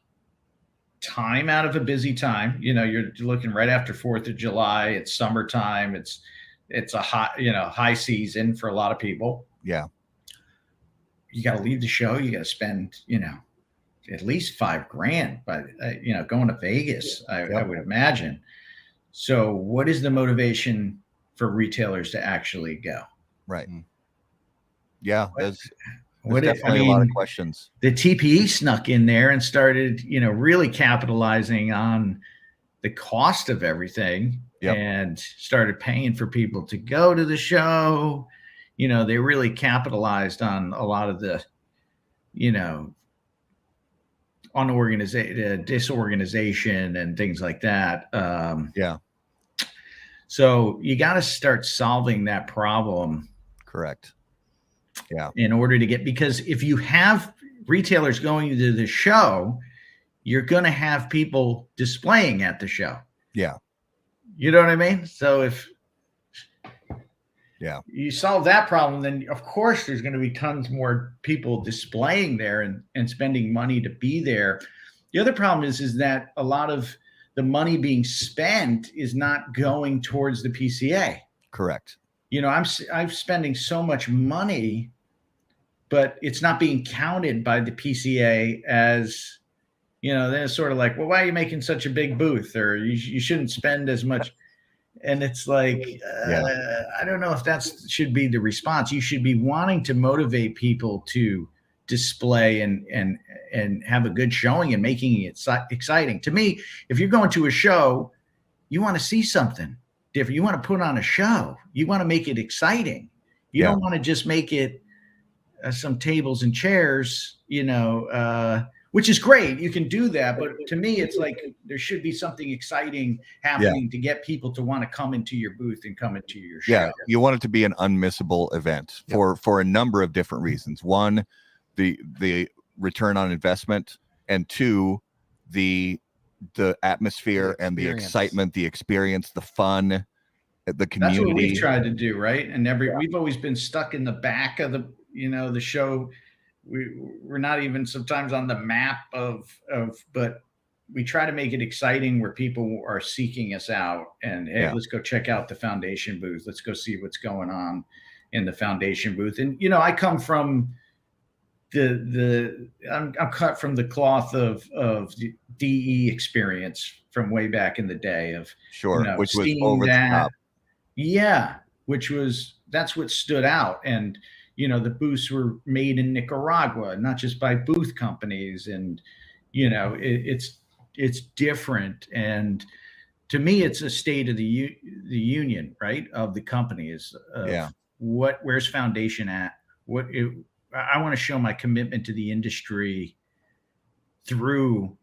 time out of a busy time? You know, you're looking right after Fourth of July. It's summertime. It's it's a hot, you know, high season for a lot of people Yeah. you got to leave the show. You got to spend, you know, at least five grand, but uh, you know, going to Vegas, I, I would imagine. So, what is the motivation for retailers to actually go? Right. Yeah. There's, there's What if- I definitely a lot of mean, questions. The TPE snuck in there and started, you know, really capitalizing on the cost of everything Yep. and started paying for people to go to the show. You know, they really capitalized on a lot of the, you know, unorganization, disorganization, and things like that. Um, yeah. So you got to start solving that problem Correct. Yeah. in order to get because if you have retailers going to the show, you're going to have people displaying at the show. Yeah. You know what I mean? So if Yeah. you solve that problem, then of course there's going to be tons more people displaying there and, and spending money to be there. The other problem is is that a lot of the money being spent is not going towards the PCA. Correct. You know, I'm I'm spending so much money, but it's not being counted by the PCA as you know, then it's sort of like, well, why are you making such a big booth? Or you, you shouldn't spend as much. and it's like uh, I don't know if that should be the response. You should be wanting to motivate people to display and and and have a good showing and making it exciting. To me, if you're going to a show, you want to see something different. You want to put on a show. You want to make it exciting. You Yeah. don't want to just make it uh, some tables and chairs, you know, uh, which is great. You can do that, but to me, it's like there should be something exciting happening to get people to want to come into your booth and come into your show. Yeah, you want it to be an unmissable event for for a number of different reasons. One, the the return on investment, and two, the the atmosphere and the excitement, the experience, the fun, the the That's what we've tried to do, right? And every we've always been stuck in the back of the, you know, the show. We we're not even sometimes on the map of of, but we try to make it exciting where people are seeking us out and hey, Yeah. let's go check out the foundation booth. Let's go see what's going on in the foundation booth. And you know, I come from the the I'm, I'm cut from the cloth of of the DE experience from way back in the day of Sure, you know, which was over the top. Yeah, which was that's what stood out, and you know the booths were made in Nicaragua, not just by booth companies, and you know it, it's it's different, and to me it's a state of the u- the union, right, of the companies. Of Yeah. What where's foundation at? What it, I want to show my commitment to the industry through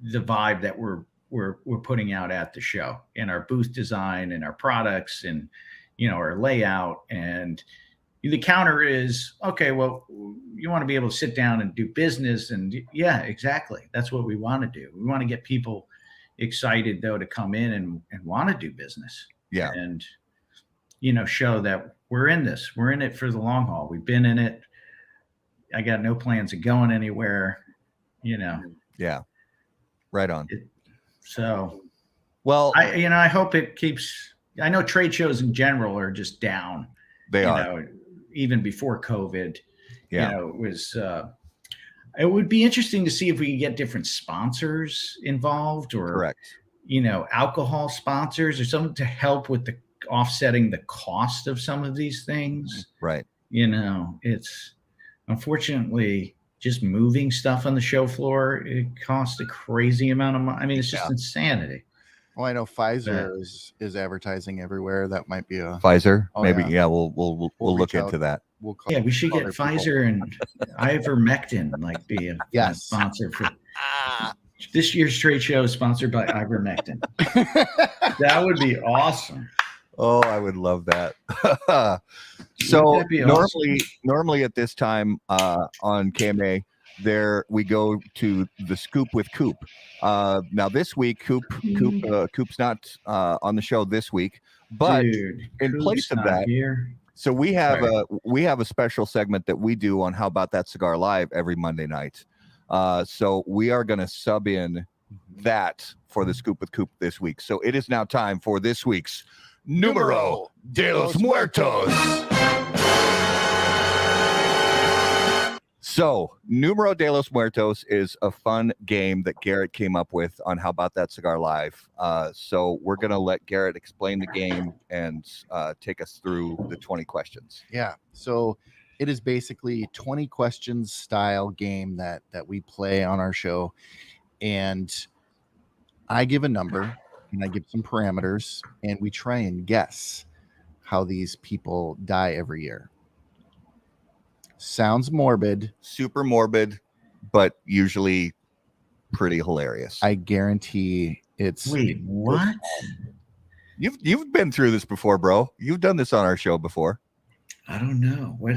the vibe that we're we're we're putting out at the show and our booth design and our products and you know our layout. And the counter is okay well you want to be able to sit down and do business and yeah exactly. That's what we want to do. We want to get people excited though to come in and, and want to do business Yeah. and you know show that we're in this. We're in it for the long haul. We've been in it i got no plans of going anywhere you know Yeah, right on. so Well, I you know I hope it keeps. I know trade shows in general are just down. they you are. know, even before COVID. Yeah. You know, it was. Uh, it would be interesting to see if we can get different sponsors involved, or Correct. you know, alcohol sponsors, or something to help with the offsetting the cost of some of these things. Right. You know, it's unfortunately just moving stuff on the show floor. It costs a crazy amount of money. I mean, it's just Yeah. insanity. Well, I know Pfizer is is advertising everywhere. That might be a Pfizer, Oh, maybe. yeah. Yeah, we'll we'll we'll, we'll look out. into that. we'll call Yeah, we should get people. Pfizer and ivermectin like be a, a Yes. sponsor for this year's trade show is sponsored by ivermectin. that would be awesome. Oh, I would love that. so Wouldn't that be awesome? normally, normally at this time uh, on KMA, there we go to the scoop with Coop. Uh, now this week, Coop, Coop, uh, Coop's not uh, on the show this week, but Dude, in Coop's place of that, here. so we have Right. a we have a special segment that we do on How About That Cigar Live every Monday night. Uh, so we are going to sub in that for the scoop with Coop this week. So it is now time for this week's numero de los muertos. So, Numero de los Muertos is a fun game that Garrett came up with on How About That Cigar Live. Uh, so, we're going to let Garrett explain the game and uh, take us through the 20 questions. Yeah. So it is basically 20 questions style game that that we play on our show. And I give a number and I give some parameters and we try and guess how these people die every year. Sounds morbid. Super morbid, but usually pretty hilarious. I guarantee it's Wait, what? You've you've been through this before, bro. You've done this on our show before. I don't know. What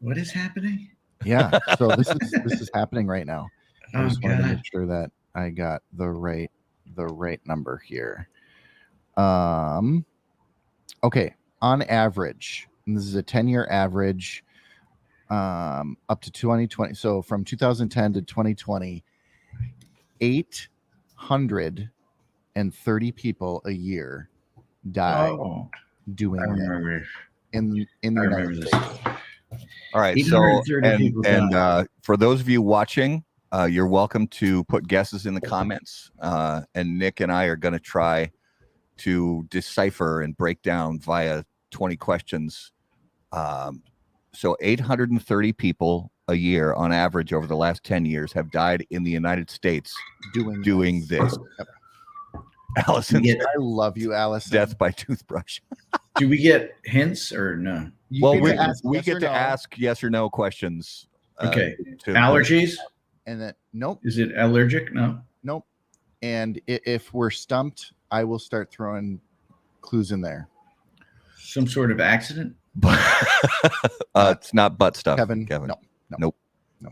what is happening? yeah. So this is this is happening right now. I Oh just wanted to make sure that I got the right the right number here. Um okay, on average, and this is a 10-year average um up to 2020. So from 2010 to 2020, 830 people a year die Oh, doing I that remember. in in the I United this. States. All right. So and and uh, for those of you watching, uh, you're welcome to put guesses in the comments. Uh, and Nick and I are going to try to decipher and break down via 20 questions. Um, so 830 people a year on average over the last 10 years have died in the United States doing doing this. Yep. Allison, Yeah. I love you, Allison. death by toothbrush. Do we get hints or no? You well, we, we yes get to no, ask yes or no questions. uh, Okay. to- Allergies? And then nope, Is it allergic? No. nope. And if we're stumped, I will start throwing clues in there. Some sort of accident? uh, it's not butt stuff, Kevin, Kevin. no, no, nope. no.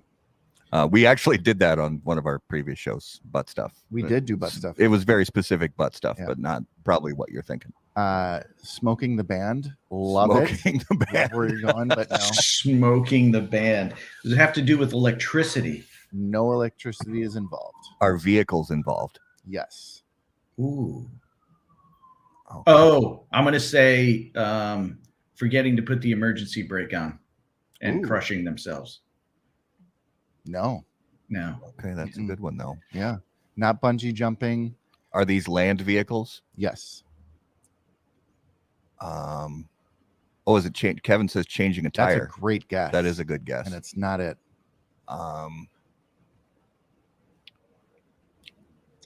Uh, we actually did that on one of our previous shows, butt stuff. We did do butt stuff. It was very specific butt stuff, Yeah. but not probably what you're thinking. Uh, smoking the band, love Smoking it. the Love band. where you're going, but no, Smoking the band. Does it have to do with electricity? No electricity is involved. Are vehicles involved? Yes. Ooh. Oh, Oh, I'm gonna say um, forgetting to put the emergency brake on and Ooh. crushing themselves. No. No. okay, that's a good one though. Yeah. Not bungee jumping. Are these land vehicles? Yes. Um, oh, is it change? Kevin says changing a tire. That's tire. a great guess. that is a good guess. and it's not it. Um,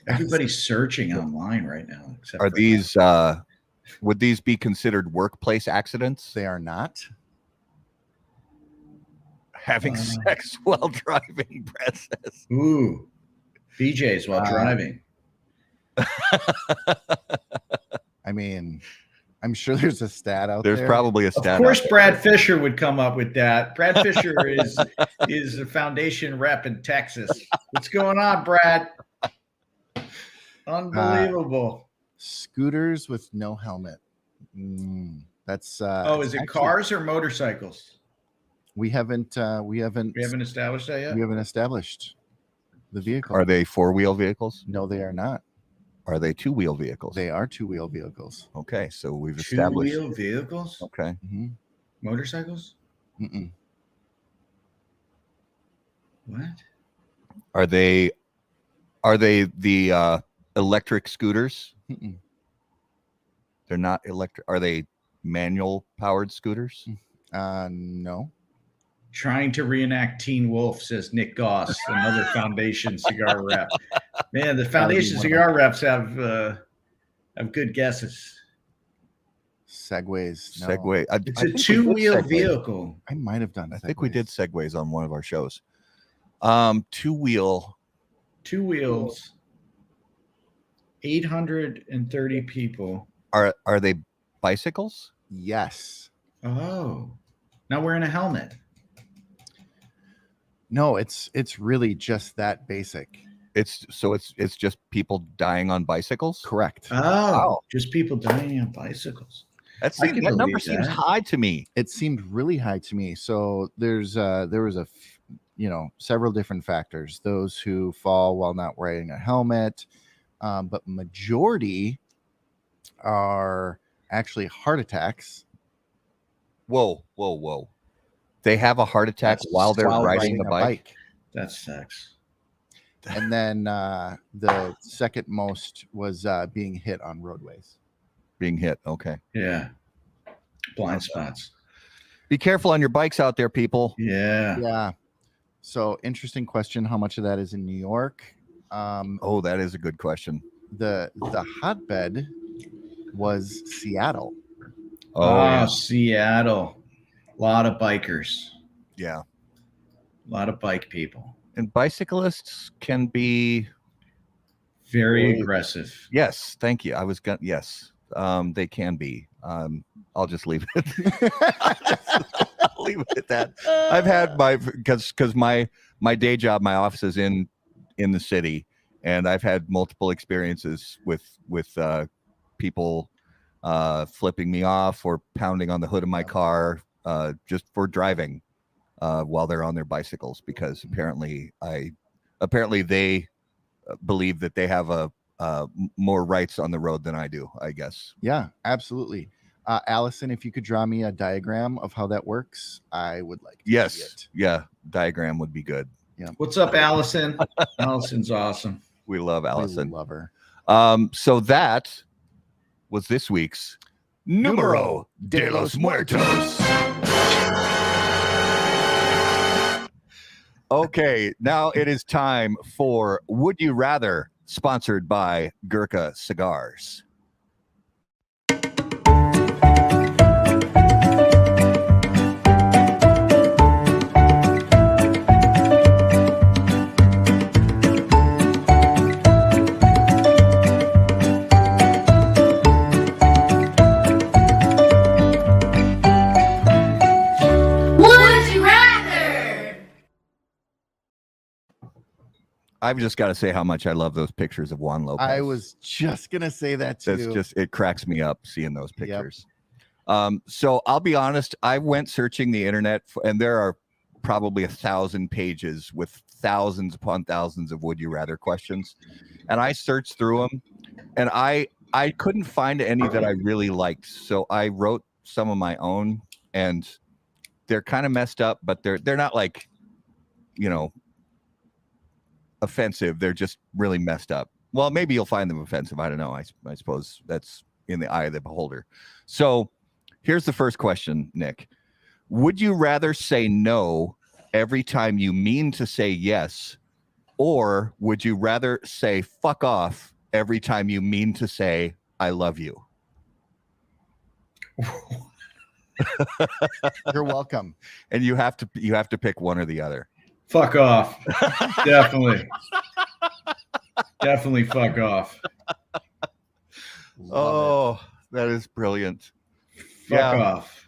Everybody's searching online right now. Except are these uh, would these be considered workplace accidents? They are not. Having Uh, sex while driving, Brad says. Ooh, BJ's while Uh, driving. I mean, I'm sure there's a stat out There's there. There's probably a Of stat. out course, there. Brad Fisher would come up with that. Brad Fisher is is a foundation rep in Texas. What's going on, Brad? Unbelievable. scooters with no helmet. Mm, that's uh oh, is it actually- cars or motorcycles? We haven't uh we haven't We haven't established that yet. we haven't established the vehicle. Are they four wheel vehicles? no, they are not. Are they two wheel vehicles? They are two wheel vehicles. okay, so we've established. Two-wheel vehicles, Okay, hmm motorcycles. Mm-mm. What? are they? Are they the uh, electric scooters? Mm-mm. They're not electric. Are they manual powered scooters? Uh, no. Trying to reenact Teen Wolf, says Nick Goss, another Foundation cigar rep. Man, the Foundation one of cigar reps have uh, have good guesses. Segways. No. Segway. I, It's I a think we did two-wheel vehicle. I might have done. I think we did segways on one of our shows. Um, two wheel. Two wheels. 830 people. Are are they bicycles? Yes. Oh, Now wearing a helmet. No, it's it's really just that basic. It's so it's it's just people dying on bicycles. Correct. Oh, just people dying on bicycles. That, seems, that number believe seems high to me. it seemed really high to me. So there's uh there was a f- you know several different factors. Those who fall while not wearing a helmet, um, but majority are actually heart attacks. Whoa, whoa, whoa! They have a heart attack That's while they're while riding, the a bike. That sucks. And then uh, the second most was uh, being hit on roadways. being hit. Okay, Yeah. Blind spots. be careful on your bikes out there, people. Yeah. Yeah. So interesting question. How much of that is in New York? Um, Oh, that is a good question. the the hotbed was Seattle. Oh, Oh, yeah. Seattle. A lot of bikers. yeah. A lot of bike people. And bicyclists can be Very Oh. aggressive. yes. Thank you. I was gonna yes. Um, they can be. Um, I'll just leave it. I'll leave it at that. I've had my because because my my day job, my office is in in the city, and I've had multiple experiences with with uh, people uh, flipping me off or pounding on the hood of my car uh, just for driving uh, while they're on their bicycles because apparently I apparently they uh, believe that they have a uh, more rights on the road than I do. I guess. Yeah, absolutely. Uh, Allison, if you could draw me a diagram of how that works, I would like. To see Yes. it. Yeah. Diagram would be good. Yeah. What's up, Allison? Allison's awesome. We love I Allison. love her. Um, so that was this week's Numero de los Muertos. Okay, now it is time for Would You Rather, sponsored by Gurkha Cigars. I've just got to say how much I love those pictures of Juan Lopez. I was just gonna say that too. That's just it cracks me up seeing those pictures. Um, so I'll be honest, I went searching the internet for, and there are probably a thousand pages with thousands upon thousands of would you rather questions. And I searched through them and I I couldn't find any that I really liked. So I wrote some of my own and they're kind of messed up, but they're they're not like, you know, offensive. They're just really messed up. Well, maybe you'll find them offensive. I don't know. I, I suppose that's in the eye of the beholder. So here's the first question, Nick. Would you rather say no every time you mean to say yes, or would you rather say fuck off every time you mean to say I love you? You're welcome. And you have to you have to pick one or the other. Fuck off. Definitely. Definitely fuck off. oh, that is brilliant. Fuck off.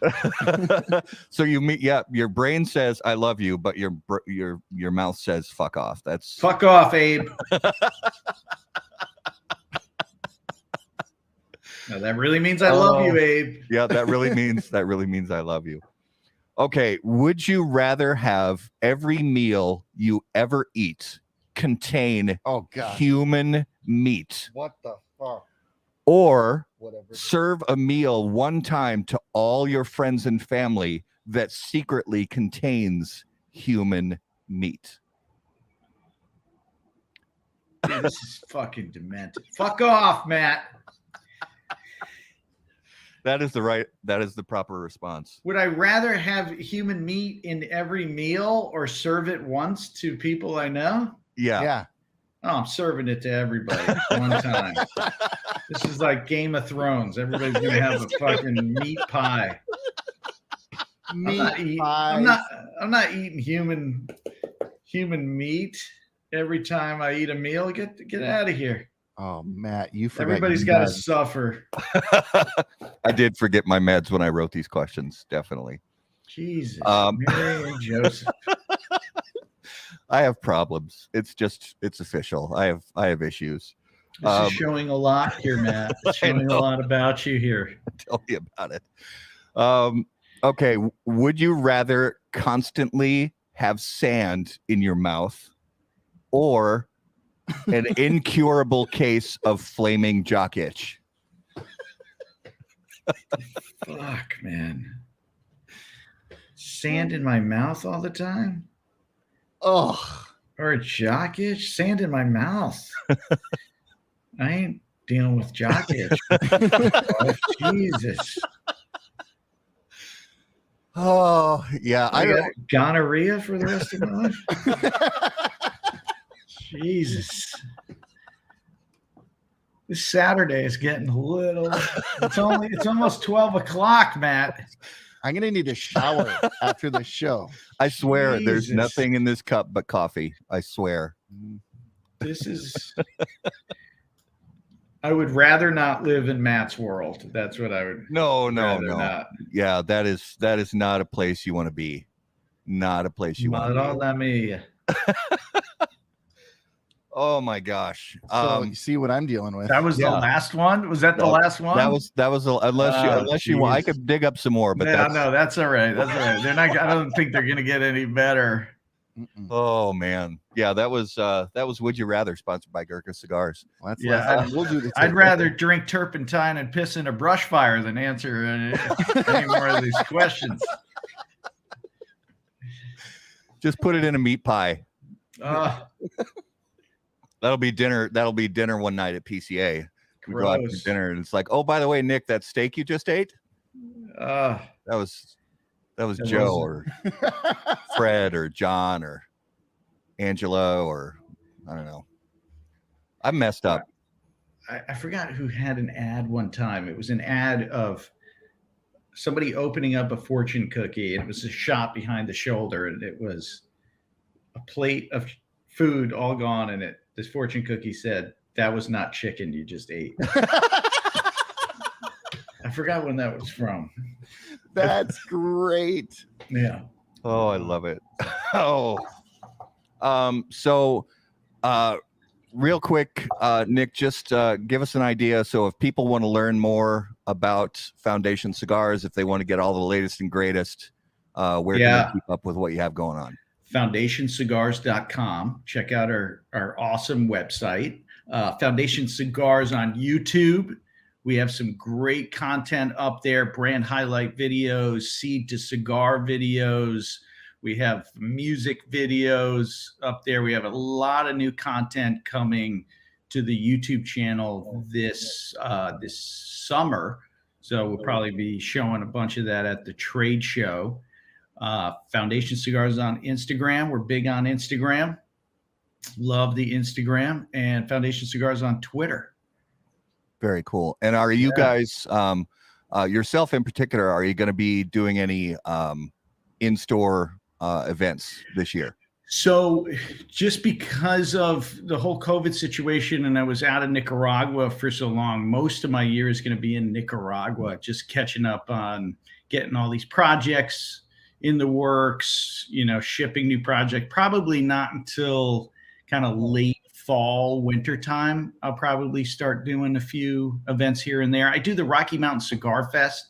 so you meet yeah, your brain says I love you, but your your your mouth says fuck off. That's Fuck off, Abe. Now, that really means I love you, Oh. Abe. Yeah, that really means that really means I love you. Okay, would you rather have every meal you ever eat contain Oh god. human meat What the fuck? or Whatever. serve a meal one time to all your friends and family that secretly contains human meat? Dude, this is fucking demented. Fuck off, Matt. That is the right that is the proper response. Would I rather have human meat in every meal or serve it once to people I know? Yeah. Yeah. Oh, I'm serving it to everybody one time. this is like Game of Thrones. Everybody's gonna have a fucking meat pie. I'm Meat not, eat- I'm not. I'm not eating human human meat every time I eat a meal. Get get out of here. Oh, Matt, you forgot. Everybody's you got to suffer. I did forget my meds when I wrote these questions, definitely. Jesus, Um, Mary and Joseph. I have problems. It's just it's official. I have I have issues. This Um, is showing a lot here, Matt. It's showing a lot about you here. Tell me about it. Um, okay, would you rather constantly have sand in your mouth or an incurable case of flaming jock itch? Fuck, man. Sand in my mouth all the time? Oh, Or a jock itch? Sand in my mouth. I ain't dealing with jock itch. Oh, Jesus. Oh, yeah. I I got gonorrhea for the rest of my life. Jesus. This Saturday is getting a little. It's only. It's almost twelve o'clock, Matt. I'm gonna need a shower after the show. I swear there's nothing in this cup but coffee. I swear. This is. I would rather not live in Matt's world. That's what I would. No, no, no. Not. Yeah, that is that is not a place you want to be. Not a place you want Not to be. me. Oh my gosh. So Um you see what I'm dealing with. That was Yeah. the last one. Was that the No, last one? that was that was a, unless you Oh, unless you want I could dig up some more, but yeah, that's no, that's all right. That's all right. They're not. I don't think they're gonna get any better. Mm-mm. oh man. Yeah, that was uh that was Would You Rather sponsored by Gurkha Cigars. Well, that's Yeah, I'd- we'll do the I'd rather later. drink turpentine and piss in a brush fire than answer any, any more of these questions. Just put it in a meat pie. Uh, That'll be dinner. That'll be dinner one night at PCA. We go out to dinner and it's like, oh, by the way, Nick, that steak you just ate, Uh, that was that was That Joe or wasn't- Fred or John or Angelo or I don't know. I messed up. I, I forgot who had an ad one time. It was an ad of somebody opening up a fortune cookie, and it was a shot behind the shoulder, and it was a plate of food all gone in it. This fortune cookie said, "That was not chicken you just ate." I forgot when that was from. That's great. Yeah. Oh, I love it. oh. Um, so uh real quick, uh Nick, just uh give us an idea. So if people want to learn more about Foundation Cigars, if they want to get all the latest and greatest, uh where can Yeah. they keep up with what you have going on? foundationcigars.com. Check out our, our awesome website. Uh, Foundation Cigars on YouTube. We have some great content up there brand highlight videos, seed to cigar videos. We have music videos up there. We have a lot of new content coming to the YouTube channel this uh, this summer. So we'll probably be showing a bunch of that at the trade show. Uh, Foundation Cigars on Instagram. We're big on Instagram. Love the Instagram and Foundation Cigars on Twitter. Very cool. And are you Yeah. guys um uh yourself in particular, are you gonna be doing any um in-store uh events this year? So, just because of the whole COVID situation, and I was out of Nicaragua for so long, most of my year is going to be in Nicaragua, just catching up on getting all these projects in the works, you know, shipping new project. Probably not until kind of late fall, winter time. I'll probably start doing a few events here and there. I do the Rocky Mountain Cigar Fest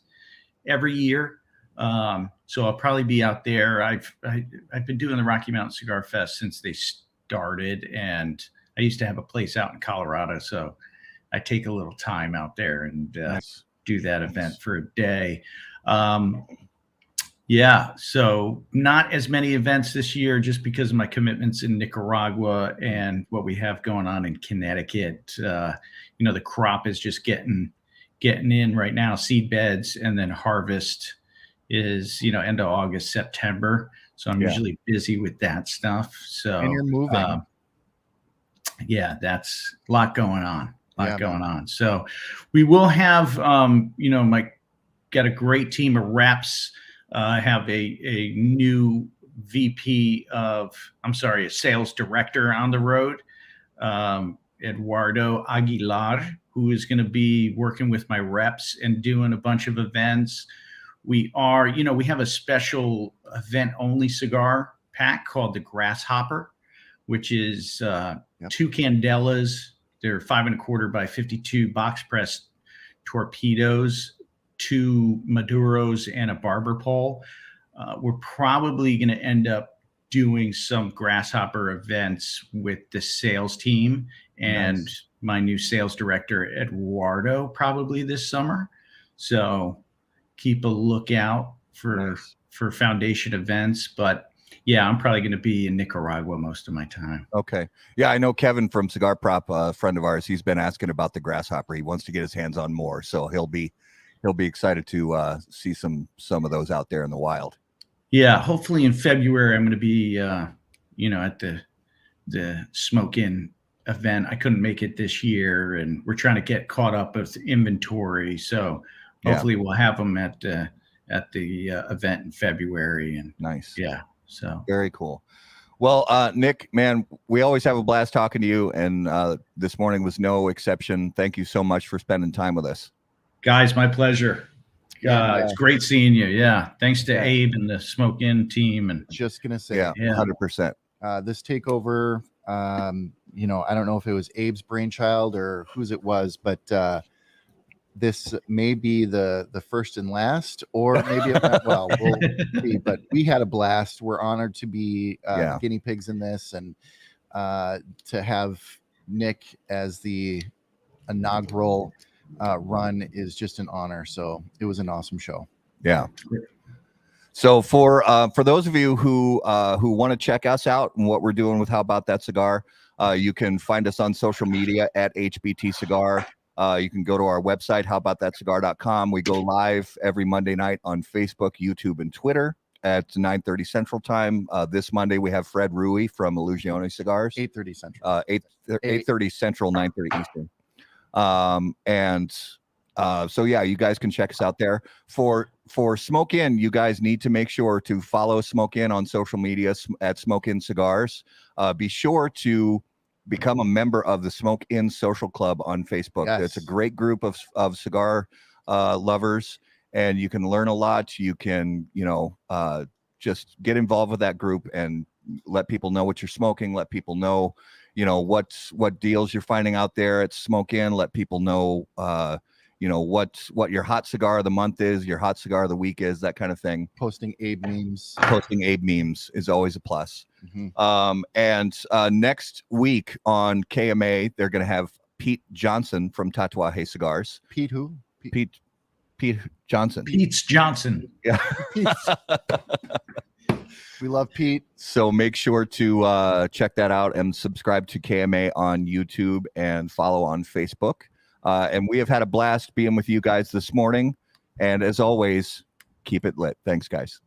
every year. Um, so I'll probably be out there. I've I, I've been doing the Rocky Mountain Cigar Fest since they started, and I used to have a place out in Colorado, so I take a little time out there and uh, Nice. do that event for a day. Um, yeah, so not as many events this year just because of my commitments in Nicaragua and what we have going on in Connecticut. Uh, you know, the crop is just getting getting in right now, seed beds, and then harvest is you know end of August, September. So I'm Yeah. usually busy with that stuff. So And you're moving. um, yeah, that's a lot going on. A lot Yeah, going on. So we will have um, you know, my got a great team of reps. Uh, I have a a new VP of I'm sorry, a sales director on the road, um, Eduardo Aguilar, who is going to be working with my reps and doing a bunch of events. We are, you know, we have a special event only cigar pack called the Grasshopper, which is uh, Yep. two candelas. They're five and a quarter by 52 box press torpedoes, two Maduros, and a barber pole. Uh, we're probably going to end up doing some grasshopper events with the sales team and Nice. my new sales director Eduardo probably this summer. So keep a lookout for Nice. for foundation events. But yeah, I'm probably going to be in Nicaragua most of my time. Okay. Yeah, I know Kevin from Cigar Prop, a friend of ours. He's been asking about the grasshopper. He wants to get his hands on more, so he'll be he'll be excited to uh, see some some of those out there in the wild. Yeah, hopefully in February I'm going to be, uh, you know, at the the smoke inn event. I couldn't make it this year, and we're trying to get caught up with inventory. So Yeah. hopefully we'll have them at uh, at the uh, event in February. And Nice. yeah, so Very cool. Well, uh, Nick, man, we always have a blast talking to you, and uh, this morning was no exception. Thank you so much for spending time with us. Guys, my pleasure. Uh, it's great seeing you. Yeah, thanks to Yeah. Abe and the smoke inn team. And Just gonna say, Yeah, Yeah. hundred percent. uh, this takeover, um, you know, I don't know if it was Abe's brainchild or whose it was, but uh, this may be the the first and last, or maybe it went well. We'll see. But we had a blast. We're honored to be uh, Yeah. guinea pigs in this, and uh, to have Nick as the inaugural uh, run is just an honor. So it was an awesome show. Yeah. So for uh, for those of you who uh, who want to check us out and what we're doing with How About That Cigar, uh, you can find us on social media at HBT Cigar. Uh, you can go to our website, howaboutthatcigar.com. We go live every Monday night on Facebook, YouTube, and Twitter at 9:30 Central Time. Uh, this Monday we have Fred Rewey from Illusione Cigars. 8:30 Central. Uh, 8 8:30 Central, 9:30 Eastern. Um, and uh, so yeah, you guys can check us out there. For for Smoke Inn, you guys need to make sure to follow Smoke Inn on social media at Smoke Inn Cigars. Uh, be sure to become a member of the Smoke Inn Social Club on Facebook. It's a great group of of cigar uh, lovers, and you can learn a lot. You can you know uh, just get involved with that group and let people know what you're smoking. Let people know you know what what deals you're finding out there at Smoke Inn. Let people know uh, you know what what your hot cigar of the month is, your hot cigar of the week is, that kind of thing. Posting Abe memes. Posting Abe memes is always a plus. Mhm. Um, and uh, next week on KMA, they're going to have Pete Johnson from Tatuaje Cigars. Pete who? Pete. Pete Pete Johnson. Pete's Johnson. Yeah. We love Pete. So make sure to uh, check that out and subscribe to KMA on YouTube and follow on Facebook. Uh, and we have had a blast being with you guys this morning. And as always, keep it lit. Thanks, guys.